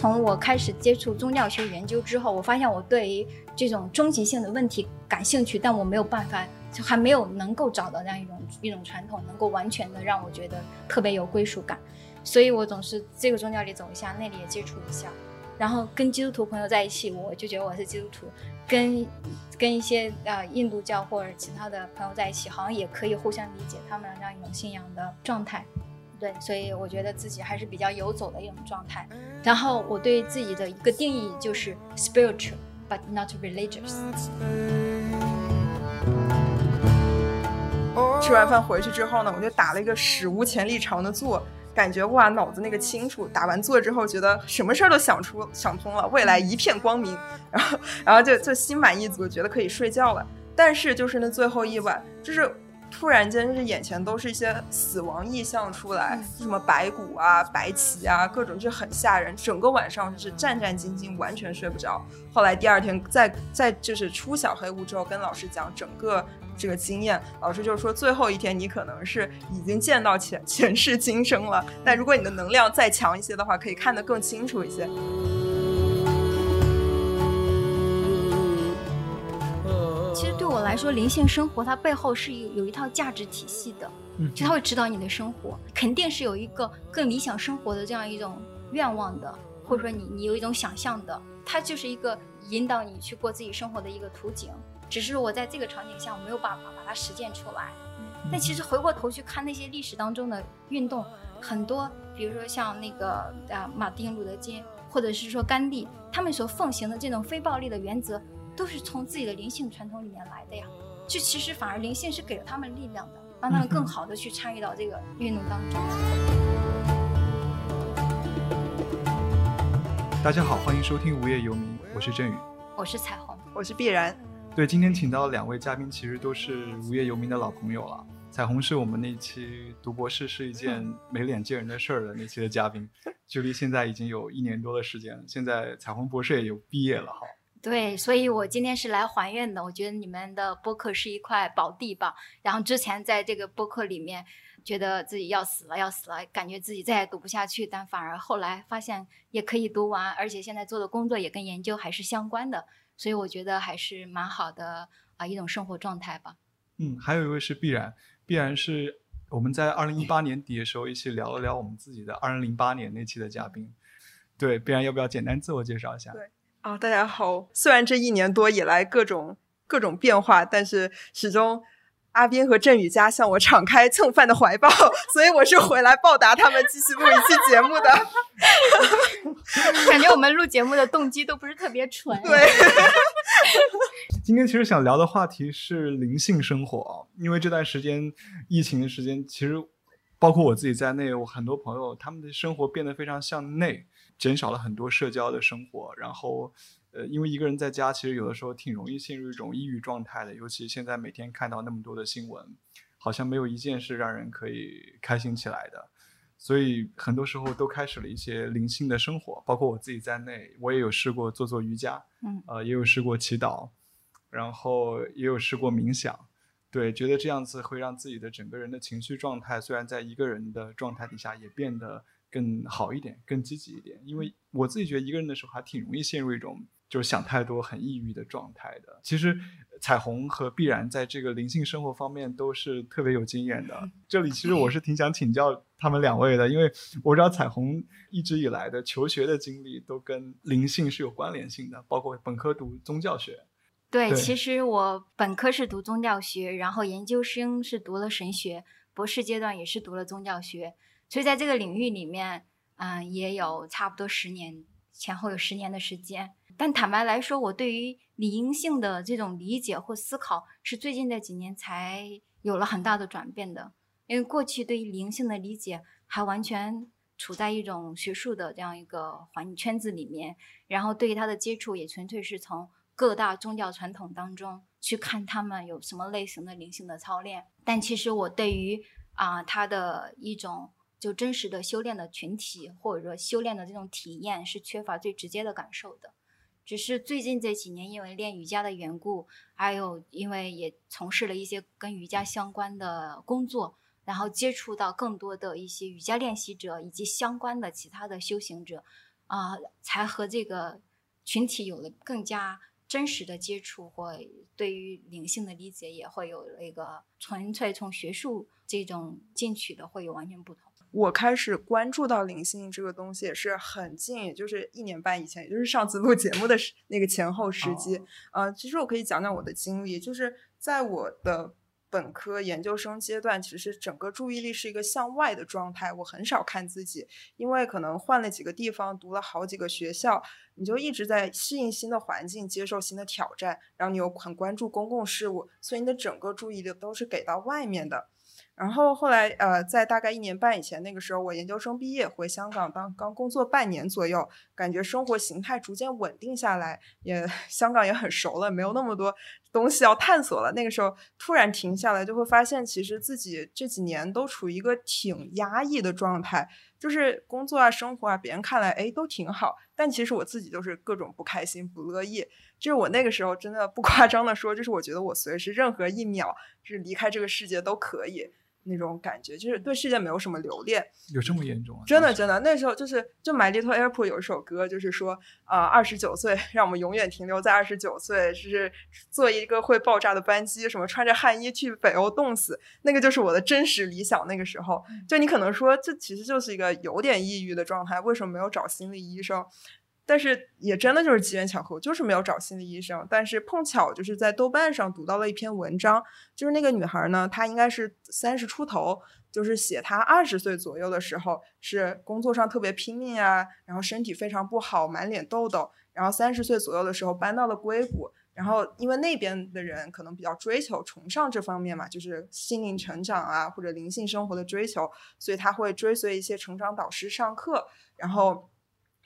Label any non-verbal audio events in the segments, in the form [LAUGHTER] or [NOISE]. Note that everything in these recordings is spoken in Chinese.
从我开始接触宗教学研究之后，我发现我对于这种终极性的问题感兴趣，但我没有办法，就还没有能够找到那样一种一种传统，能够完全的让我觉得特别有归属感。所以我总是这个宗教里走一下，那里也接触一下。然后跟基督徒朋友在一起，我就觉得我是基督徒；跟跟一些呃印度教或者其他的朋友在一起，好像也可以互相理解他们那样一种信仰的状态。对，所以我觉得自己还是比较游走的一种状态。然后我对自己的一个定义就是 spiritual but not religious。吃完饭回去之后呢，我就打了一个史无前例长的坐。感觉哇，脑子那个清楚。打完坐之后，觉得什么事儿都想出想通了，未来一片光明。然后，然后就就心满意足，觉得可以睡觉了。但是就是那最后一晚，就是突然间，就是眼前都是一些死亡意象出来，什么白骨啊、白旗啊，各种就很吓人。整个晚上就是战战兢兢，完全睡不着。后来第二天再再就是出小黑屋之后，跟老师讲整个。这个经验，老师就是说，最后一天你可能是已经见到前前世今生了，但如果你的能量再强一些的话，可以看得更清楚一些。我来说，灵性生活它背后是有一套价值体系的，就它会指导你的生活，肯定是有一个更理想生活的这样一种愿望的，或者说你你有一种想象的，它就是一个引导你去过自己生活的一个图景。只是我在这个场景下我没有办法把它实践出来，但其实回过头去看那些历史当中的运动，很多，比如说像那个啊马丁路德金，或者是说甘地，他们所奉行的这种非暴力的原则，都是从自己的灵性传统里面来的呀。就其实反而灵性是给了他们力量的，让他们更好的去参与到这个运动当中。大家好，欢迎收听无业游民，我是振宇，我是彩虹，我是必然。对，今天请到的两位嘉宾，其实都是无业游民的老朋友了。彩虹是我们那期读博士是一件没脸见人的事儿的那期的嘉宾，距离现在已经有一年多的时间了。现在彩虹博士也有毕业了哈。对，所以我今天是来还愿的。我觉得你们的播客是一块宝地吧。然后之前在这个播客里面，觉得自己要死了，要死了，感觉自己再也读不下去，但反而后来发现也可以读完，而且现在做的工作也跟研究还是相关的。所以我觉得还是蛮好的啊，一种生活状态吧。嗯，还有一位是必然，必然是我们在二零一八年底的时候一起聊了聊我们自己的二零零八年那期的嘉宾。对，必然要不要简单自我介绍一下？对啊，大家好。虽然这一年多以来各种各种变化，但是始终。阿斌和振宇家向我敞开蹭饭的怀抱，所以我是回来报答他们，继续录一期节目的。[LAUGHS] 感觉我们录节目的动机都不是特别纯。[LAUGHS] 对。今天其实想聊的话题是灵性生活，因为这段时间疫情的时间，其实包括我自己在内，我很多朋友他们的生活变得非常向内，减少了很多社交的生活，然后。呃，因为一个人在家，其实有的时候挺容易陷入一种抑郁状态的。尤其现在每天看到那么多的新闻，好像没有一件事让人可以开心起来的。所以很多时候都开始了一些灵性的生活，包括我自己在内，我也有试过做做瑜伽，嗯，呃，也有试过祈祷，然后也有试过冥想。对，觉得这样子会让自己的整个人的情绪状态，虽然在一个人的状态底下，也变得更好一点，更积极一点。因为我自己觉得一个人的时候，还挺容易陷入一种。就是想太多、很抑郁的状态的。其实，彩虹和必然在这个灵性生活方面都是特别有经验的。这里其实我是挺想请教他们两位的，因为我知道彩虹一直以来的求学的经历都跟灵性是有关联性的，包括本科读宗教学。对，其实我本科是读宗教学，然后研究生是读了神学，博士阶段也是读了宗教学，所以在这个领域里面，嗯，也有差不多十年，前后有十年的时间。但坦白来说，我对于灵性的这种理解或思考，是最近这几年才有了很大的转变的。因为过去对于灵性的理解，还完全处在一种学术的这样一个环圈子里面，然后对于它的接触，也纯粹是从各大宗教传统当中去看他们有什么类型的灵性的操练。但其实我对于啊，它的一种就真实的修炼的群体，或者说修炼的这种体验，是缺乏最直接的感受的。只是最近这几年，因为练瑜伽的缘故，还有因为也从事了一些跟瑜伽相关的工作，然后接触到更多的一些瑜伽练习者以及相关的其他的修行者，啊、才和这个群体有了更加真实的接触，或对于灵性的理解也会有了一个纯粹从学术这种进取的会有完全不同。我开始关注到灵性这个东西也是很近，也就是一年半以前，也就是上次录节目的时那个前后时机。哦呃，其实我可以讲讲我的经历，就是在我的本科、研究生阶段，其实整个注意力是一个向外的状态，我很少看自己，因为可能换了几个地方，读了好几个学校，你就一直在适应新的环境，接受新的挑战，然后你又很关注公共事务，所以你的整个注意力都是给到外面的。然后后来，呃，在大概一年半以前，那个时候我研究生毕业回香港当刚工作半年左右，感觉生活形态逐渐稳定下来，也 [LAUGHS] 香港也很熟了，没有那么多东西要探索了。那个时候突然停下来，就会发现其实自己这几年都处于一个挺压抑的状态，就是工作啊、生活啊，别人看来哎都挺好，但其实我自己就是各种不开心、不乐意。就是我那个时候真的不 [LAUGHS] 夸张的说，就是我觉得我随时任何一秒是离开这个世界都可以。那种感觉，就是对世界没有什么留恋，有这么严重啊？真的真的。那时候就是，就《My Little Airport》有一首歌，就是说，啊、二十九岁，让我们永远停留在二十九岁，就是做一个会爆炸的班机，什么穿着汗衣去北欧冻死，那个就是我的真实理想。那个时候，就你可能说，这其实就是一个有点抑郁的状态，为什么没有找心理医生？但是也真的就是机缘巧合，就是没有找心理医生，但是碰巧就是在豆瓣上读到了一篇文章，就是那个女孩呢，她应该是三十出头，就是写她二十岁左右的时候是工作上特别拼命啊，然后身体非常不好，满脸痘痘，然后三十岁左右的时候搬到了硅谷。然后，因为那边的人可能比较追求、崇尚这方面嘛，就是心灵成长啊，或者灵性生活的追求，所以他会追随一些成长导师上课，然后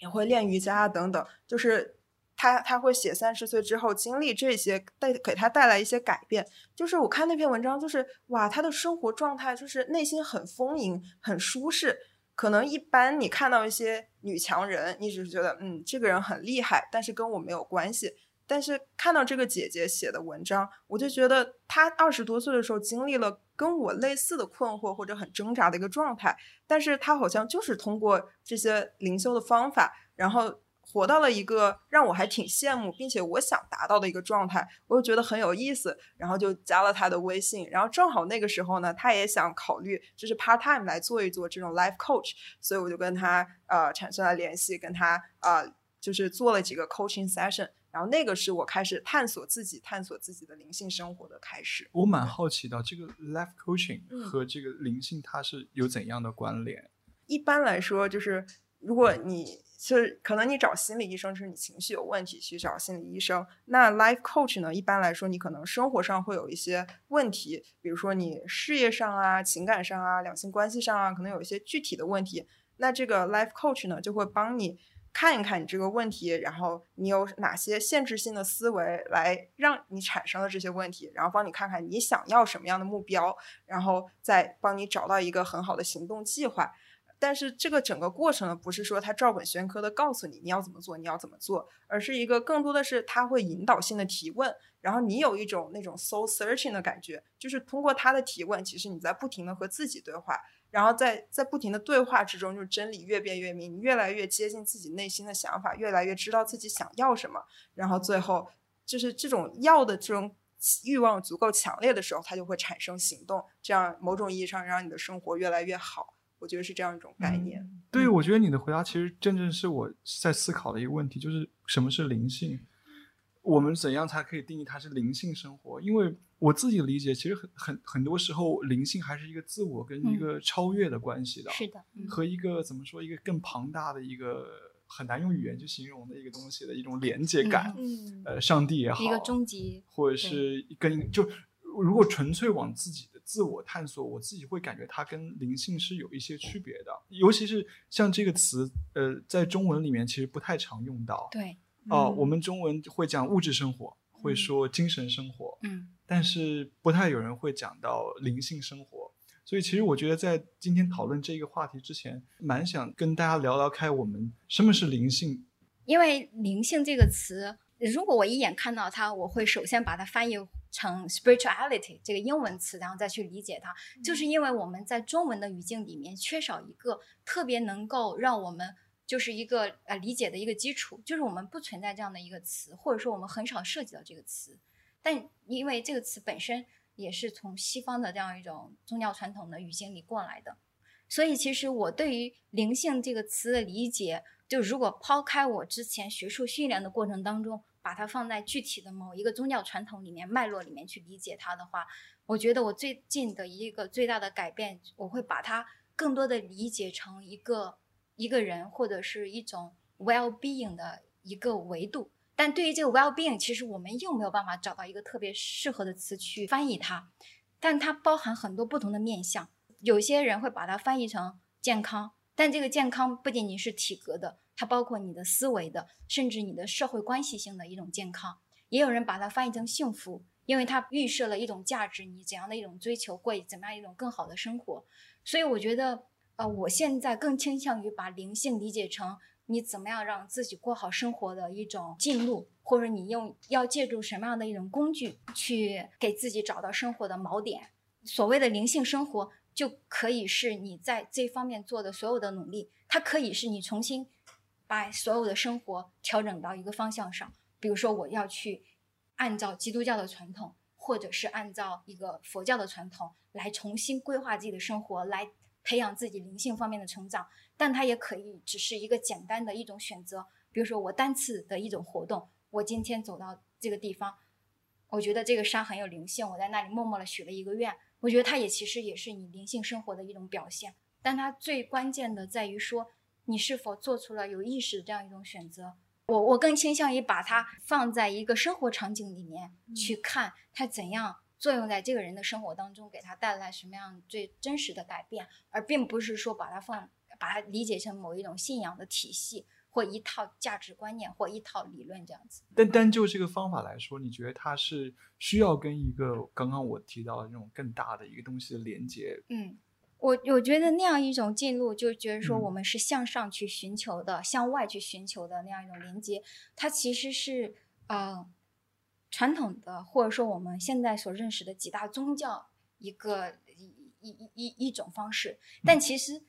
也会练瑜伽啊等等，就是他他会写三十岁之后经历这些带给他带来一些改变。就是我看那篇文章，就是哇，他的生活状态就是内心很丰盈、很舒适。可能一般你看到一些女强人，你只是觉得嗯这个人很厉害，但是跟我没有关系。但是看到这个姐姐写的文章，我就觉得她二十多岁的时候经历了跟我类似的困惑或者很挣扎的一个状态，但是他好像就是通过这些灵修的方法，然后活到了一个让我还挺羡慕，并且我想达到的一个状态，我就觉得很有意思，然后就加了他的微信，然后正好那个时候呢，他也想考虑就是 part time 来做一做这种 life coach，所以我就跟他呃产生了联系，跟他呃就是做了几个 coaching session。然后那个是我开始探索自己、探索自己的灵性生活的开始。我蛮好奇的，这个 life coaching 嗯和这个灵性它是有怎样的关联？一般来说，就是如果你是可能你找心理医生就是你情绪有问题去找心理医生，那 life coach 呢，一般来说你可能生活上会有一些问题，比如说你事业上啊、情感上啊、两性关系上啊，可能有一些具体的问题，那这个 life coach 呢就会帮你。看一看你这个问题，然后你有哪些限制性的思维来让你产生了这些问题，然后帮你看看你想要什么样的目标，然后再帮你找到一个很好的行动计划。但是这个整个过程呢，不是说他照本宣科的告诉你你要怎么做，你要怎么做，而是一个更多的是他会引导性的提问，然后你有一种那种 soul searching 的感觉，就是通过他的提问，其实你在不停的和自己对话，然后在在不停的对话之中，就是真理越辩越明，你越来越接近自己内心的想法，越来越知道自己想要什么，然后最后就是这种要的这种欲望足够强烈的时候，它就会产生行动，这样某种意义上让你的生活越来越好。我觉得是这样一种概念。对，嗯我觉得你的回答其实真正是我在思考的一个问题，就是什么是灵性？我们怎样才可以定义它是灵性生活？因为我自己理解，其实很很很多时候，灵性还是一个自我跟一嗯。个超越的关系的，是的，嗯。和一个怎么说，一个更庞大的一个很难用语言去形容的一个东西的一种连接感。嗯。呃，上帝也好，一个终极，或者是跟就如果纯粹往自己的自我探索，我自己会感觉它跟灵性是有一些区别的，尤其是像这个词，呃，在中文里面其实不太常用到。对，哦、嗯。我们中文会讲物质生活，会嗯。说精神生活，嗯但是不太有人会讲到灵性生活。所以其实我觉得在今天讨论这个话题之前，蛮想跟大家聊聊开我们什么是灵性。因为灵性这个词，如果我一眼看到它，我会首先把它翻译成 spirituality 这个英文词，然后再去理解它，就是因为我们在中文的语境里面缺少一个特别能够让我们就是一个呃理解的一个基础，就是我们不存在这样的一个词，或者说我们很少涉及到这个词。但因为这个词本身也是从西方的这样一种宗教传统的语境里过来的，所以其实我对于灵性这个词的理解，就如果抛开我之前学术训练的过程当中，把它放在具体的某一个宗教传统里面脉络里面去理解它的话，我觉得我最近的一个最大的改变，我会把它更多的理解成一个。一个人或者是一种 well being 的一个维度，但对于这个 well being，其实我们又没有办法找到一个特别适合的词去翻译它，但它包含很多不同的面向。有些人会把它翻译成健康，但这个健康不仅仅是体格的，它包括你的思维的，甚至你的社会关系性的一种健康。也有人把它翻译成幸福，因为它预设了一种价值，你怎样的一种追求，过怎么样一种更好的生活。所以我觉得。呃，我现在更倾向于把灵性理解成你怎么样让自己过好生活的一种进路，或者你用要借助什么样的一种工具去给自己找到生活的锚点。所谓的灵性生活，就可以是你在这方面做的所有的努力，它可以是你重新把所有的生活调整到一个方向上。比如说，我要去按照基督教的传统，或者是按照一个佛教的传统来重新规划自己的生活，来。培养自己灵性方面的成长，但它也可以只是一个简单的一种选择。比如说，我单次的一种活动，我今天走到这个地方，我觉得这个山很有灵性，我在那里默默的许了一个愿。我觉得它也其实也是你灵性生活的一种表现。但它最关键的在于说，你是否做出了有意识的这样一种选择。我我更倾向于把它放在一个生活场景里面去看它怎样。作用在这个人的生活当中，给他带来什么样最真实的改变，而并不是说把它放，把它理解成某一种信仰的体系或一套价值观念或一套理论这样子。但单就这个方法来说，你觉得它是需要跟一个刚刚我提到的那种更大的一个东西的连接？嗯，我我觉得那样一种进入，就觉得说我们是向上去寻求的，向外去寻求的那样一种连接，它其实是呃。传统的，或者说我们现在所认识的几大宗教一个一一一一一种方式，但其实，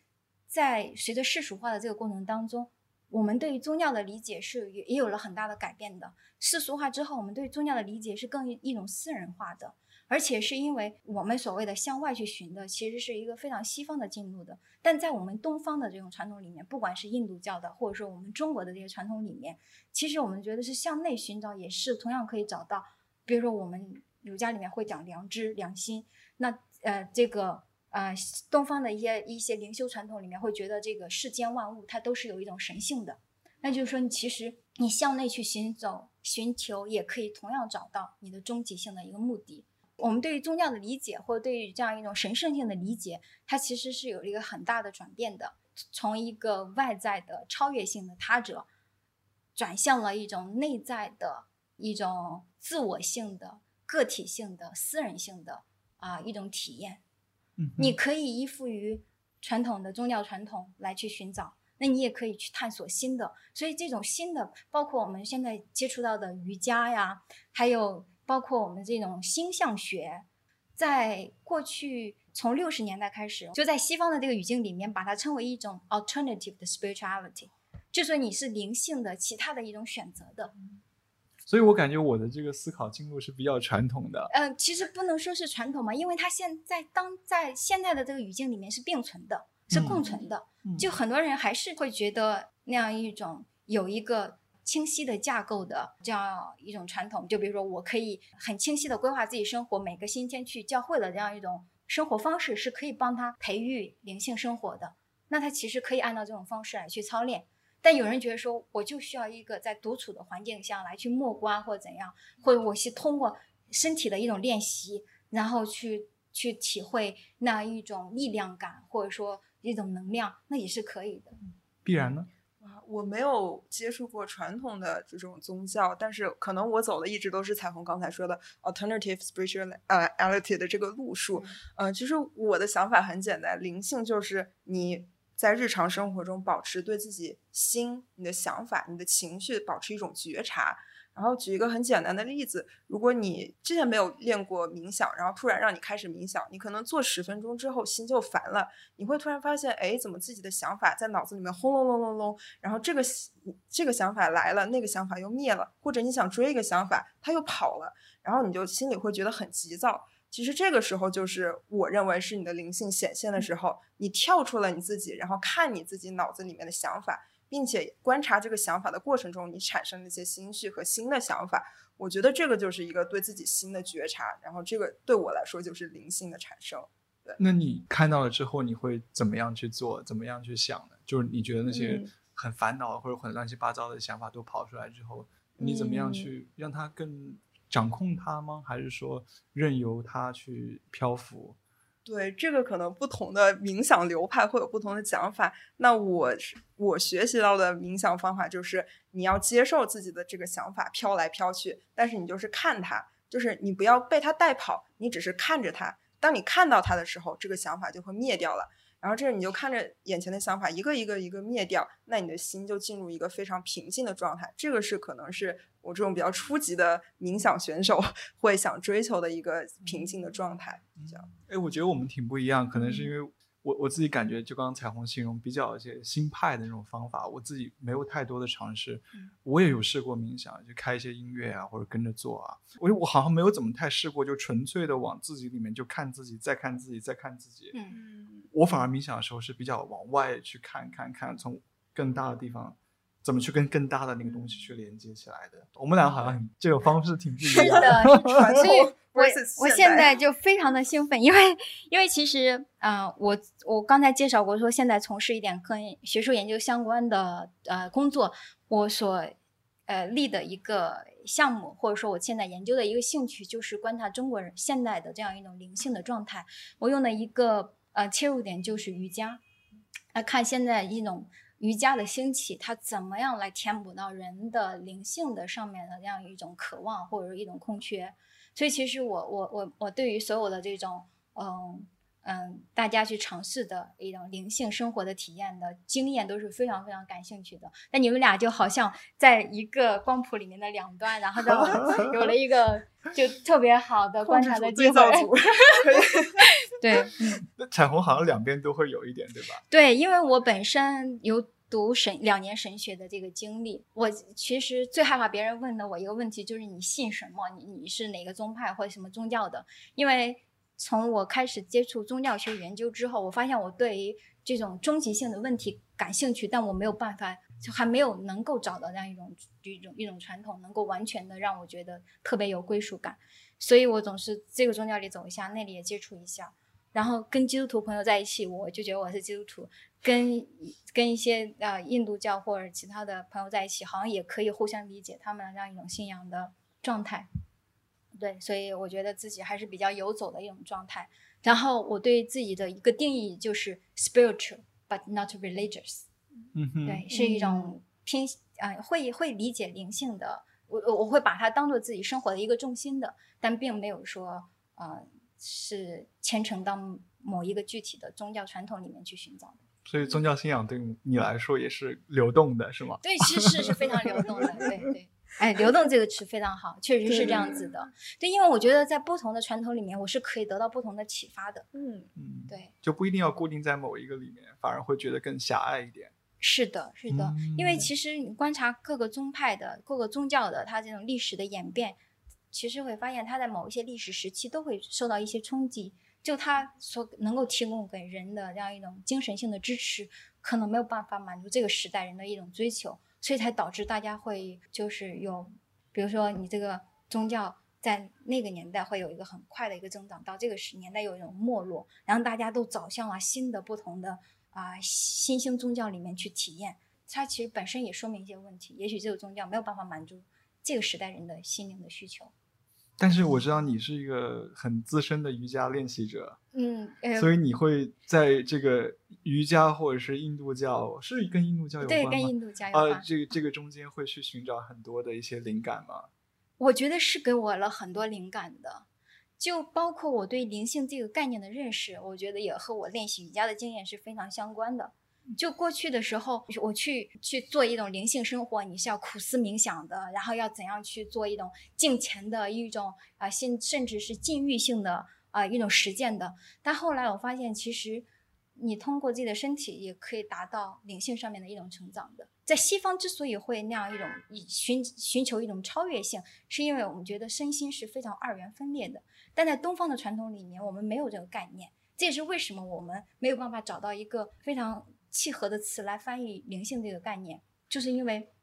在随着世俗化的这个过程当中，我们对于宗教的理解是也也有了很大的改变的。世俗化之后，我们对宗教的理解是更一种私人化的。而且是因为我们所谓的向外去寻的，其实是一个非常西方的进入的。但在我们东方的这种传统里面，不管是印度教的，或者说我们中国的这些传统里面，其实我们觉得是向内寻找，也是同样可以找到。比如说我们儒家里面会讲良知、良心，那呃这个呃东方的一些一些灵修传统里面会觉得这个世间万物它都是有一种神性的。那就是说，你其实你向内去行走、寻求，也可以同样找到你的终极性的一个目的。我们对于宗教的理解，或者对于这样一种神圣性的理解，它其实是有一个很大的转变的，从一个外在的超越性的他者，转向了一种内在的一种自我性的、个体性的、私人性的啊一种体验。嗯，你可以依附于传统的宗教传统来去寻找，那你也可以去探索新的。所以这种新的，包括我们现在接触到的瑜伽呀，还有。包括我们这种星象学，在过去从六十年代开始，就在西方的这个语境里面，把它称为一种 alternative 的 spirituality，就说你是灵性的其他的一种选择的。所以我感觉我的这个思考经路是比较传统的。嗯，其实不能说是传统嘛，因为它现在当在现在的这个语境里面是并存的，是共存的。就很多人还是会觉得那样一种有一个。清晰的架构的这样一种传统，就比如说，我可以很清晰的规划自己生活，每个星期去教会的这样一种生活方式，是可以帮他培育灵性生活的。那他其实可以按照这种方式来去操练。但有人觉得说，我就需要一个在独处的环境下来去默观或者怎样，或者我是通过身体的一种练习，然后去去体会那一种力量感，或者说一种能量，那也是可以的。必然呢？我没有接触过传统的这种宗教，但是可能我走的一直都是彩虹刚才说的 alternative spirituality 的这个路数。嗯，其实我的想法很简单，灵性就是你在日常生活中保持对自己心、你的想法、你的情绪保持一种觉察，然后举一个很简单的例子，如果你之前没有练过冥想，然后突然让你开始冥想，你可能做十分钟之后心就烦了，你会突然发现，哎，怎么自己的想法在脑子里面轰隆隆隆隆，然后这个这个想法来了，那个想法又灭了，或者你想追一个想法，它又跑了，然后你就心里会觉得很急躁。其实这个时候就是我认为是你的灵性显现的时候，你跳出了你自己，然后看你自己脑子里面的想法。并且观察这个想法的过程中，你产生的一些心绪和新的想法。我觉得这个就是一个对自己新的觉察，然后这个对我来说就是灵性的产生。对，那你看到了之后，你会怎么样去做？怎么样去想呢？就是你觉得那些很烦恼或者很乱七八糟的想法都跑出来之后，你怎么样去让它更掌控它吗？还是说任由它去漂浮？对这个可能不同的冥想流派会有不同的讲法。那我我学习到的冥想方法就是，你要接受自己的这个想法飘来飘去，但是你就是看它，就是你不要被它带跑，你只是看着它。当你看到它的时候，这个想法就会灭掉了。然后这你就看着眼前的想法一个一个一个灭掉，那你的心就进入一个非常平静的状态。这个是可能是我这种比较初级的冥想选手会想追求的一个平静的状态。这样，哎，我觉得我们挺不一样，可能是因为。我我自己感觉，就刚刚彩虹形容比较一些新派的那种方法，我自己没有太多的尝试。我也有试过冥想，就开一些音乐啊，或者跟着做啊。我我好像没有怎么太试过，就纯粹的往自己里面就看自己，再看自己，再看自己。嗯，我反而冥想的时候是比较往外去看看看，从更大的地方。怎么去跟更大的那个东西去连接起来的？我们俩好像这个方式挺不一样。是的，[LAUGHS] 所以我我现在就非常的兴奋，因为因为其实，嗯，我我刚才介绍过说，现在从事一点跟学术研究相关的呃工作，我所呃立的一个项目，或者说我现在研究的一个兴趣，就是观察中国人现代的这样一种灵性的状态。我用的一个呃切入点就是瑜伽，来看现在一种。瑜伽的兴起，它怎么样来填补到人的灵性的上面的这样一种渴望或者一种空缺？所以，其实我我我我对于所有的这种嗯嗯大家去尝试的一种灵性生活的体验的经验都是非常非常感兴趣的。那你们俩就好像在一个光谱里面的两端，然后就 [LAUGHS] 有了一个就特别好的观察的机会。[LAUGHS] [LAUGHS] 对，[LAUGHS] 那彩虹好像两边都会有一点，对吧？对，因为我本身有读神两年神学的这个经历，我其实最害怕别人问的我一个问题就是你信什么？你你是哪个宗派或者什么宗教的？因为从我开始接触宗教学研究之后，我发现我对于这种终极性的问题感兴趣，但我没有办法，就还没有能够找到这样一种一种一种传统，能够完全的让我觉得特别有归属感。所以我总是这个宗教里走一下，那里也接触一下。然后跟基督徒朋友在一起，我就觉得我是基督徒；跟跟一些呃印度教或者其他的朋友在一起，好像也可以互相理解他们这样一种信仰的状态。对，所以我觉得自己还是比较游走的一种状态。然后我对自己的一个定义就是 spiritual but not religious。嗯哼，对，是一种偏啊会会理解灵性的，我我会把它当做自己生活的一个重心的，但并没有说呃。是虔诚到某一个具体的宗教传统里面去寻找的，所以宗教信仰对你来说也是流动的，是吗？对，其实是非常流动的。对对，哎，流动这个词非常好，确实是这样子的。对，因为我觉得在不同的传统里面，我是可以得到不同的启发的。嗯嗯，对，就不一定要固定在某一个里面，反而会觉得更狭隘一点。是的，是的，因为其实你观察各个宗派的、各个宗教的，它这种历史的演变。其实会发现，它在某一些历史时期都会受到一些冲击，就它所能够提供给人的这样一种精神性的支持，可能没有办法满足这个时代人的一种追求，所以才导致大家会就是有，比如说你这个宗教在那个年代会有一个很快的一个增长，到这个时年代有一种没落，然后大家都走向了新的不同的啊新兴宗教里面去体验，它其实本身也说明一些问题，也许这个宗教没有办法满足这个时代人的心灵的需求。但是我知道你是一个很资深的瑜伽练习者，嗯，所以你会在这个瑜伽或者是印度教，是跟印度教有关吗？对，跟印度教有关。呃，这个这个中间会去寻找很多的一些灵感吗？我觉得是给我了很多灵感的，就包括我对灵性这个概念的认识，我觉得也和我练习瑜伽的经验是非常相关的。就过去的时候，我去去做一种灵性生活，你是要苦思冥想的，然后要怎样去做一种敬虔的一种啊，甚甚至是禁欲性的啊一种实践的。但后来我发现，其实你通过自己的身体也可以达到灵性上面的一种成长的。在西方之所以会那样一种以寻寻求一种超越性，是因为我们觉得身心是非常二元分裂的。但在东方的传统里面，我们没有这个概念，这也是为什么我们没有办法找到一个非常。契合的词来翻译灵性这个概念，就是因为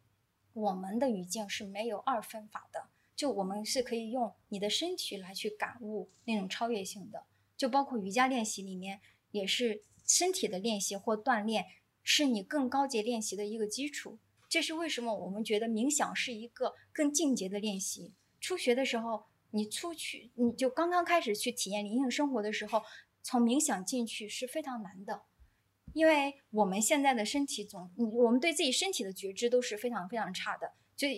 我们的语境是没有二分法的，就我们是可以用你的身体来去感悟那种超越性的，就包括瑜伽练习里面也是身体的练习或锻炼，是你更高阶练习的一个基础。这是为什么我们觉得冥想是一个更进阶的练习。初学的时候，你出去你就刚刚开始去体验灵性生活的时候，从冥想进去是非常难的。因为我们现在的身体总，我们对自己身体的觉知都是非常非常差的。就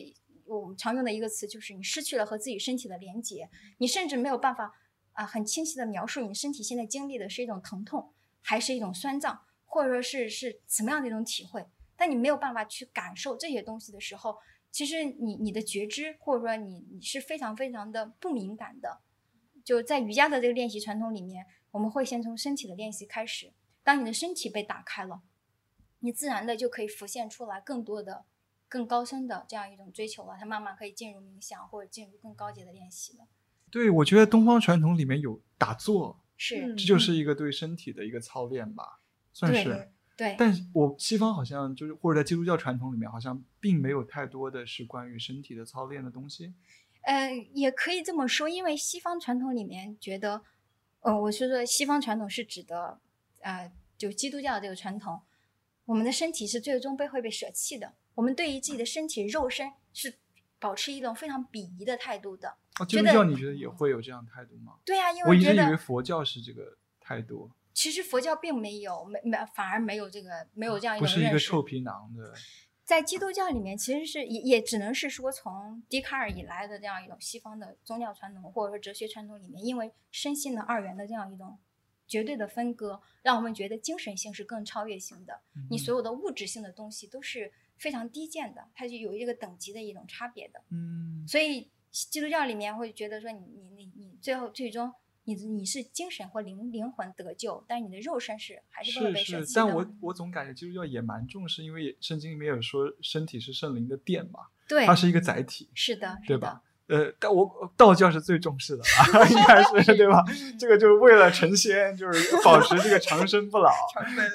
我们常用的一个词就是，你失去了和自己身体的连接，你甚至没有办法啊很清晰的描述你身体现在经历的是一种疼痛，还是一种酸胀，或者说是是什么样的一种体会。但你没有办法去感受这些东西的时候，其实你你的觉知或者说你你是非常非常的不敏感的。就在瑜伽的这个练习传统里面，我们会先从身体的练习开始。当你的身体被打开了，你自然的就可以浮现出来更多的、更高深的这样一种追求了。它慢慢可以进入冥想或者进入更高阶的练习了。对，我觉得东方传统里面有打坐，是，这就是一个对身体的一个操练吧，算是。对。但我西方好像就是或者在基督教传统里面，好像并没有太多的是关于身体的操练的东西。嗯，也可以这么说，因为西方传统里面觉得，呃，我是说西方传统是指的。呃，就基督教这个传统，我们的身体是最终被会被舍弃的。我们对于自己的身体肉身是保持一种非常鄙夷的态度的。基督教你觉得也会有这样态度吗？对啊，因为我一直以为佛教是这个态度。其实佛教并没有，没没反而没有这个没有这样一种不是一个臭皮囊的。在基督教里面，其实是也也只能是说从笛卡尔以来的这样一种西方的宗教传统或者说哲学传统里面，因为身心的二元的这样一种。绝对的分割，让我们觉得精神性是更超越性的。你所有的物质性的东西都是非常低贱的，它就有一个等级的一种差别的。嗯，所以基督教里面会觉得说，你你你你最后最终你你是精神或灵灵魂得救，但是你的肉身是还是不能被舍弃的。但我我总感觉基督教也蛮重视，因为圣经里面有说身体是圣灵的殿嘛，对，它是一个载体，是的，对吧？呃，但我道教是最重视的啊，[LAUGHS] 应该是对吧？这个就是为了成仙，就是保持这个长生不老，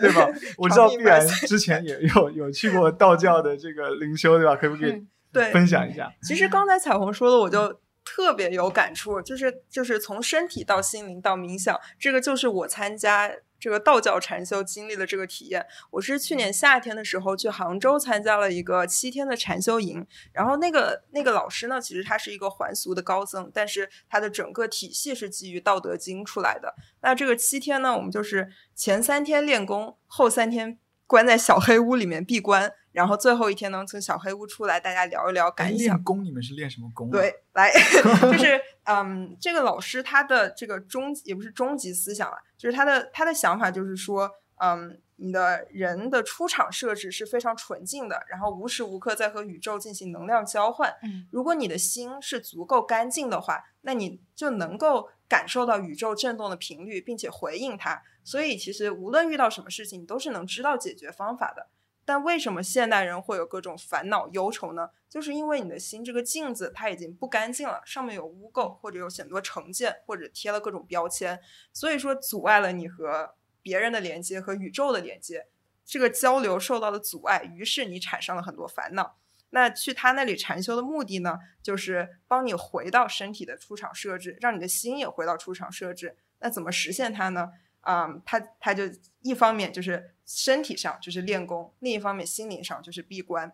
对吧？我知道必然之前也有有去过道教的这个灵修，对吧？可不可以分享一下？其实刚才彩虹说的，我就特别有感触，就是就是从身体到心灵到冥想，这个就是我参加。这个道教禅修经历了这个体验，我是去年夏天的时候去杭州参加了一个七天的禅修营，然后那个那个老师呢，其实他是一个还俗的高僧，但是他的整个体系是基于《道德经》出来的。那这个七天呢，我们就是前三天练功，后三天关在小黑屋里面闭关。然后最后一天呢，从小黑屋出来，大家聊一聊感想。练功，你们是练什么功？对，来，[LAUGHS] 就 [LAUGHS] 是嗯，这个老师他的这个终也不是终极思想了，就是他的他的想法就是说，嗯，你的人的出场设置是非常纯净的，然后无时无刻在和宇宙进行能量交换。嗯，如果你的心是足够干净的话，那你就能够感受到宇宙震动的频率，并且回应它。所以其实无论遇到什么事情，你都是能知道解决方法的。但为什么现代人会有各种烦恼忧愁呢？就是因为你的心这个镜子它已经不干净了，上面有污垢，或者有很多成见，或者贴了各种标签，所以说阻碍了你和别人的连接和宇宙的连接，这个交流受到了阻碍，于是你产生了很多烦恼。那去他那里禅修的目的呢，就是帮你回到身体的出厂设置，让你的心也回到出厂设置。那怎么实现它呢？啊，他他就一方面就是身体上就是练功，另一方面心灵上就是闭关，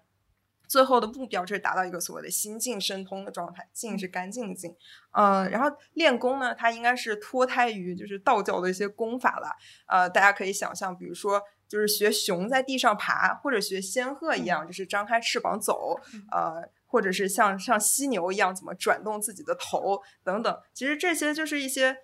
最后的目标就是达到一个所谓的心静身通的状态。静是干净的静，嗯，然后练功呢，它应该是脱胎于就是道教的一些功法了。呃，大家可以想象，比如说就是学熊在地上爬，或者学仙鹤一样，就是张开翅膀走，呃，或者是像像犀牛一样怎么转动自己的头等等。其实这些就是一些。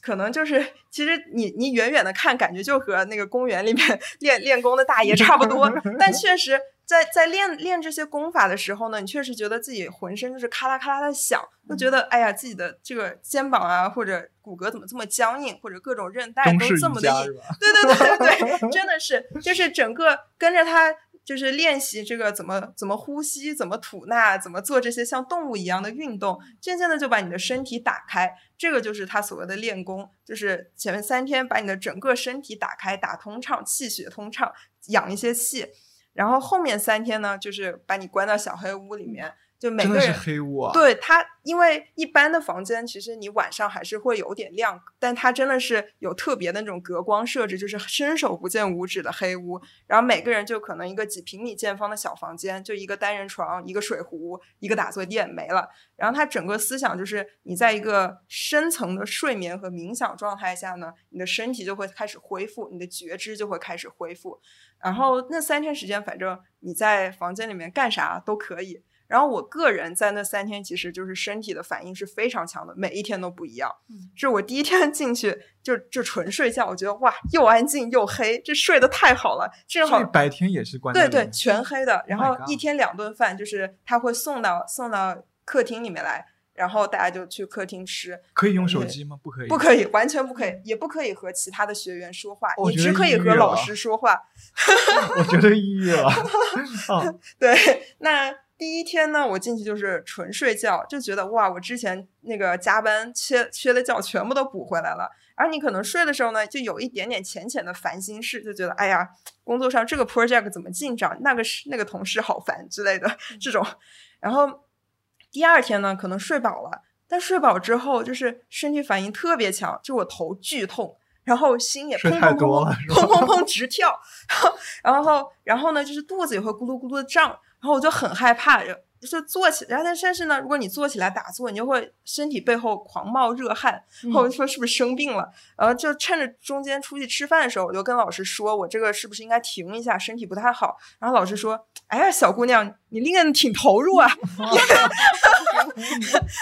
可能就是，其实你你远远的看，感觉就和那个公园里面练练功的大爷差不多，[LAUGHS] 但确实在在练练这些功法的时候呢，你确实觉得自己浑身就是咔啦咔啦的响，就觉得哎呀自己的这个肩膀啊或者骨骼怎么这么僵硬，或者各种韧带都这么的硬？对对对对对，真的是，就是整个跟着他，就是练习这个怎么怎么呼吸，怎么吐纳，怎么做这些像动物一样的运动，渐渐的就把你的身体打开。这个就是他所谓的练功，就是前面三天把你的整个身体打开，打通畅，气血通畅，养一些气。然后后面三天呢，就是把你关到小黑屋里面，就每真的是个人黑屋啊！对它，因为一般的房间其实你晚上还是会有点亮，但它真的是有特别的那种隔光设置，就是伸手不见五指的黑屋。然后每个人就可能一个几平米见方的小房间，就一个单人床、一个水壶、一个打坐垫没了。然后他整个思想就是你在一个深层的睡眠和冥想状态下呢，你的身体就会开始恢复，你的觉知就会开始恢复。然后那三天时间，反正你在房间里面干啥都可以。然后我个人在那三天，其实就是身体的反应是非常强的，每一天都不一样。嗯是我第一天进去就就纯睡觉，我觉得哇，又安静又黑，这睡得太好了，正好白天也是关对对，全黑的。然 Oh 后一天两顿饭，就是他会送到送到客厅里面来，然后大家就去客厅吃。可以用手机吗？不可以，不可以，完全不可以，也不可以和其他的学员说话，你只可以和老师说话。我觉得抑郁了。[LAUGHS] 啊，对，那第一天呢，我进去就是纯睡觉，就觉得哇，我之前那个加班缺缺的觉全部都补回来了。而你可能睡的时候呢，就有一点点浅浅的烦心事，就觉得哎呀，工作上这个 project 怎么进展，那个是那个同事好烦之类的 [LAUGHS] 这种。然后第二天呢，可能睡饱了，但睡饱之后就是身体反应特别强，就我头剧痛。然后心也砰砰砰砰砰砰直跳，[LAUGHS] 然后然后呢，就是肚子也会咕噜咕噜的胀，然后我就很害怕，就就坐起，然后但但是呢，如果你坐起来打坐，你就会身体背后狂冒热汗，然后我就说是不是生病了？然后就趁着中间出去吃饭的时候，我就跟老师说，我这个是不是应该停一下，身体不太好。然后老师说，哎呀，小姑娘，你练的挺投入啊。[LAUGHS]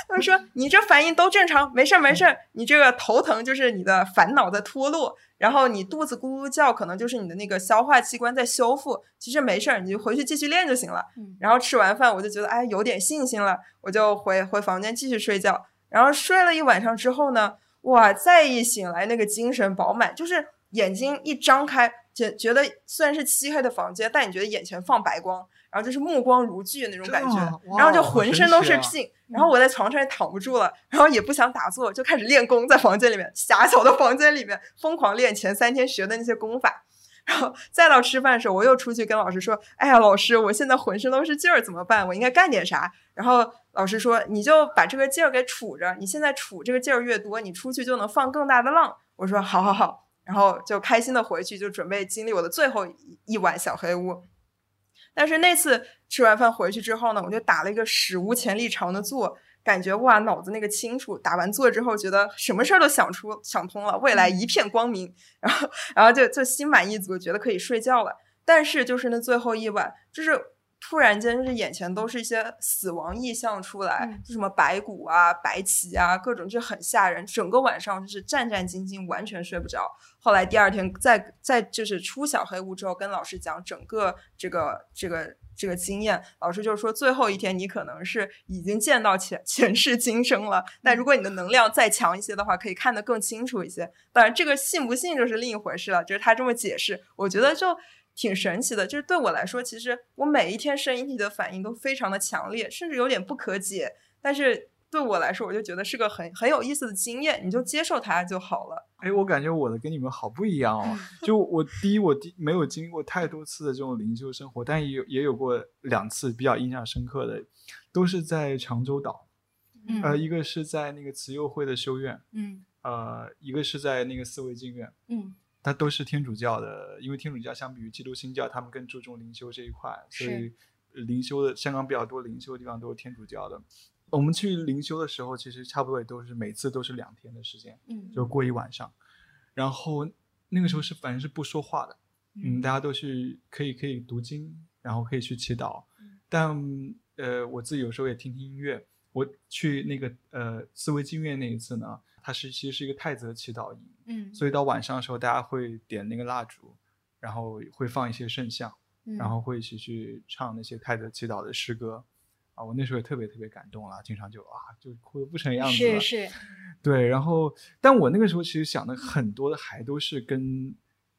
他说你这反应都正常，没事儿没事儿，你这个头疼就是你的烦恼在脱落，然后你肚子咕咕叫，可能就是你的那个消化器官在修复，其实没事儿，你就回去继续练就行了。嗯然后吃完饭，我就觉得哎有点信心了，我就回回房间继续睡觉。然后睡了一晚上之后呢，哇，再一醒来那个精神饱满，就是眼睛一张开，觉觉得虽然是漆黑的房间，但你觉得眼前放白光，然后就是目光如炬那种感觉然后就浑身都是劲。然后我在床上也躺不住了，然后也不想打坐，就开始练功，在房间里面狭小的房间里面疯狂练前三天学的那些功法。然后再到吃饭的时候，我又出去跟老师说：“哎呀，老师，我现在浑身都是劲儿，怎么办？我应该干点啥？”然后老师说：“你就把这个劲儿给杵着，你现在杵这个劲儿越多，你出去就能放更大的浪。”我说：“好好好。”然后就开心的回去，就准备经历我的最后一一晚小黑屋。但是那次吃完饭回去之后呢，我就打了一个史无前例长的坐，感觉哇，脑子那个清楚。打完坐之后，觉得什么事儿都想出想通了，未来一片光明。然后，然后就就心满意足，觉得可以睡觉了。但是就是那最后一晚，就是突然间，就是眼前都是一些死亡意象出来，嗯就什么白骨啊、白旗啊，各种就很吓人。整个晚上就是战战兢兢，完全睡不着。后来第二天再再就是出小黑屋之后，跟老师讲整个这个这个这个经验，老师就说最后一天你可能是已经见到前前世今生了，但如果你的能量再强一些的话，可以看得更清楚一些。当然，这个信不信就是另一回事了。就是他这么解释，我觉得就挺神奇的。就是对我来说，其实我每一天声音体的反应都非常的强烈，甚至有点不可解。但是对我来说，我就觉得是个很很有意思的经验，你就接受它就好了。哎，我感觉我的跟你们好不一样哦。[LAUGHS] 就我第一，我第没有经历过太多次的这种灵修生活，但也有也有过两次比较印象深刻的，都是在长洲岛。嗯呃，一个是在那个慈幼会的修院，嗯呃，一个是在那个四维净院。嗯它都是天主教的，因为天主教相比于基督新教，他们更注重灵修这一块，所以呃灵修的香港比较多灵修的地方都是天主教的。我们去灵修的时候，其实差不多也都是每次都是两天的时间，嗯就过一晚上。然后那个时候是反正是不说话的，嗯，大家都去可以可以读经，然后可以去祈祷，但呃我自己有时候也听听音乐，我去那个呃思维经院那一次呢，它是其实是一个泰泽祈祷营，嗯，所以到晚上的时候，大家会点那个蜡烛，然后会放一些圣像，嗯然后会一起去唱那些泰泽祈祷的诗歌。啊，我那时候也特别特别感动了，经常就啊就哭得不成样子了。是是，对，然后但我那个时候其实想的很多的还都是跟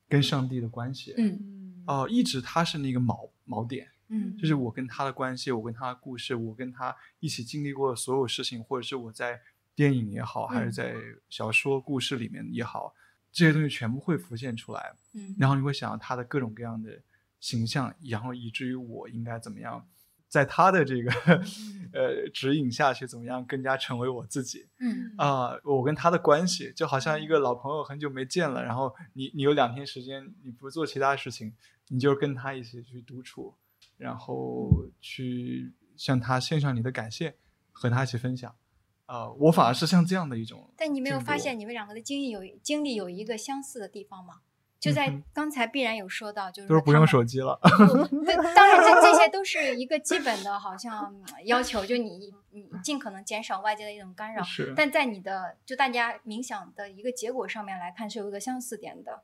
跟上帝的关系，嗯哦、一直他是那个锚锚点，嗯，就是我跟他的关系，我跟他的故事，我跟他一起经历过的所有事情，或者是我在电影也好，还是嗯在小说故事里面也好，这些东西全部会浮现出来，嗯，然后你会想到他的各种各样的形象，然后以至于我应该怎么样，在他的这个 [LAUGHS] 呃指引下去，怎么样更加成为我自己。嗯啊、我跟他的关系就好像一个老朋友，很久没见了，然后你你有两天时间，你不做其他事情，你就跟他一起去独处，然后去向他献上你的感谢，和他一起分享。啊、我反而是像这样的一种，但你没有发现你们两个的经历有经历有一个相似的地方吗？就在刚才必然有说到，就是都是不用手机了。[LAUGHS] 对，当然这这些都是一个基本的，好像嗯要求，就你你尽可能减少外界的一种干扰。是，但在你的就大家冥想的一个结果上面来看，是有一个相似点的。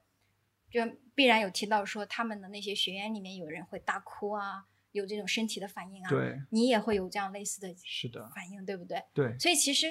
就必然有提到说，他们的那些学员里面有人会大哭啊，有这种身体的反应啊，对，你也会有这样类似的是的，反应，对不对？对，所以其实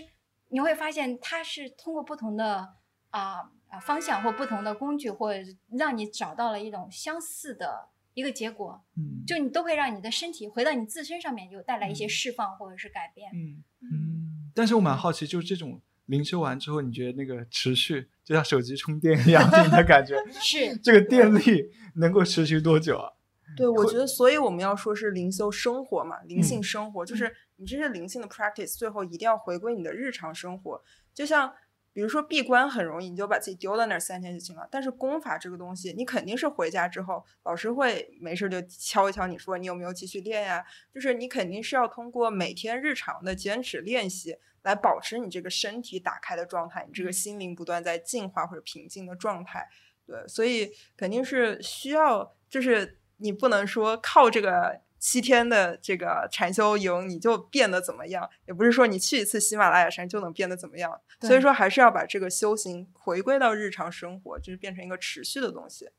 你会发现，它是通过不同的啊啊、方向或不同的工具，或者是让你找到了一种相似的一个结果。嗯，就你都会让你的身体回到你自身上面，就带来一些嗯释放或者是改变。嗯嗯，但是我蛮好奇，就是这种灵修完之后，你觉得那个持续，就像手机充电一样，[LAUGHS] 你的感觉，[LAUGHS] 是，这个电力能够持续多久啊？对，我觉得，所以我们要说是灵修生活嘛，灵性嗯生活，就是你这些灵性的 practice，最后一定要回归你的日常生活。就像比如说闭关很容易，你就把自己丢在那儿三天就行了。但是功法这个东西，你肯定是回家之后，老师会没事就敲一敲你说你有没有继续练呀？就是你肯定是要通过每天日常的坚持练习，来保持你这个身体打开的状态，你这个心灵不断在进化或者平静的状态。对，所以肯定是需要，就是你不能说靠这个七天的这个禅修营你就变得怎么样，也不是说你去一次喜马拉雅山就能变得怎么样。所以说，还是要把这个修行回归到日常生活，就是变成一个持续的东西。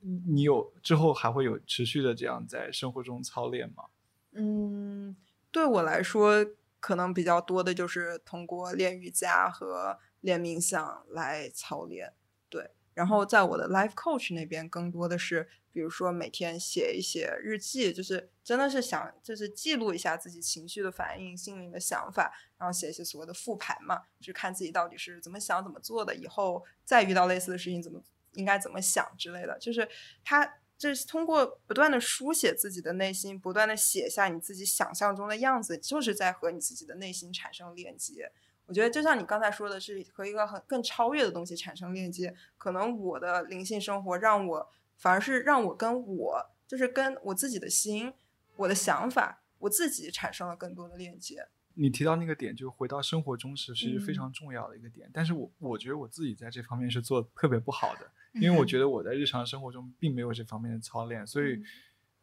你有之后还会有持续的这样在生活中操练吗？嗯，对我来说，可能比较多的就是通过练瑜伽和练冥想来操练。对，然后在我的 life coach 那边，更多的是，比如说每天写一写日记，就是真的是想，就是记录一下自己情绪的反应、心灵的想法，然后写一些所谓的复盘嘛，就是看自己到底是怎么想、怎么做的，以后再遇到类似的事情怎么应该怎么想之类的，就是他。就是通过不断的书写自己的内心，不断的写下你自己想象中的样子，就是在和你自己的内心产生链接。我觉得就像你刚才说的，是和一个很更超越的东西产生链接。可能我的灵性生活让我，反而是让我跟我，就是跟我自己的心、我的想法、我自己产生了更多的链接。你提到那个点，就回到生活中时是非嗯常重要的一个点。但是我我觉得我自己在这方面是做得特别不好的，因为我觉得我在日常生活中并没有这方面的操练，所以，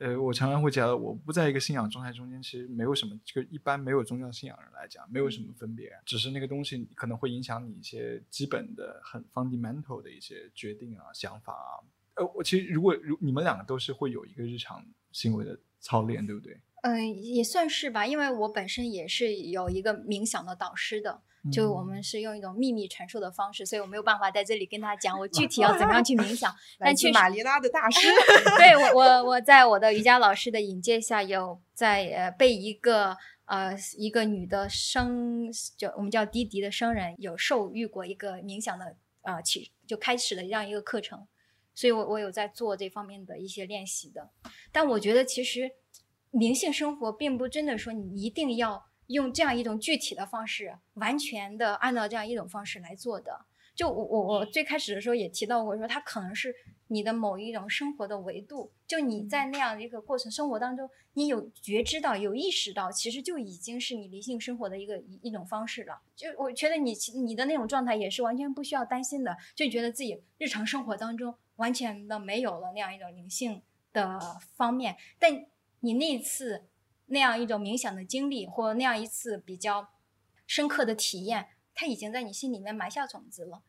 呃，我常常会觉得我不在一个信仰状态中间，其实没有什么，就一般没有宗教信仰人来讲，没有什么分别，只是那个东西可能会影响你一些基本的、很 fundamental 的一些决定啊、想法啊。呃，我其实如果如你们两个都是会有一个日常行为的操练，对不对？嗯、也算是吧，因为我本身也是有一个冥想的导师的，就我嗯们是用一种秘密传授的方式，所以我没有办法在这里跟他讲我具体要怎么样 [LAUGHS] 去冥想。[LAUGHS] 来但确实自玛丽拉的大师，[LAUGHS] 对我我我在我的瑜伽老师的引荐下，有在呃被一个呃一个女的生就我们叫滴滴的生人有受育过一个冥想的呃起就开始了这样一个课程，所以我我有在做这方面的一些练习的。但我觉得其实灵性生活并不真的说你一定要用这样一种具体的方式，完全的按照这样一种方式来做的。就我我我最开始的时候也提到过，说它可能是你的某一种生活的维度，就你在那样的一个过程生活当中，你有觉知到、有意识到，其实就已经是你灵性生活的一个一一种方式了。就我觉得你其你的那种状态也是完全不需要担心的，就觉得自己日常生活当中完全的没有了那样一种灵性的方面，但你那次那样一种冥想的经历，或那样一次比较深刻的体验，它已经在你心里面埋下种子了。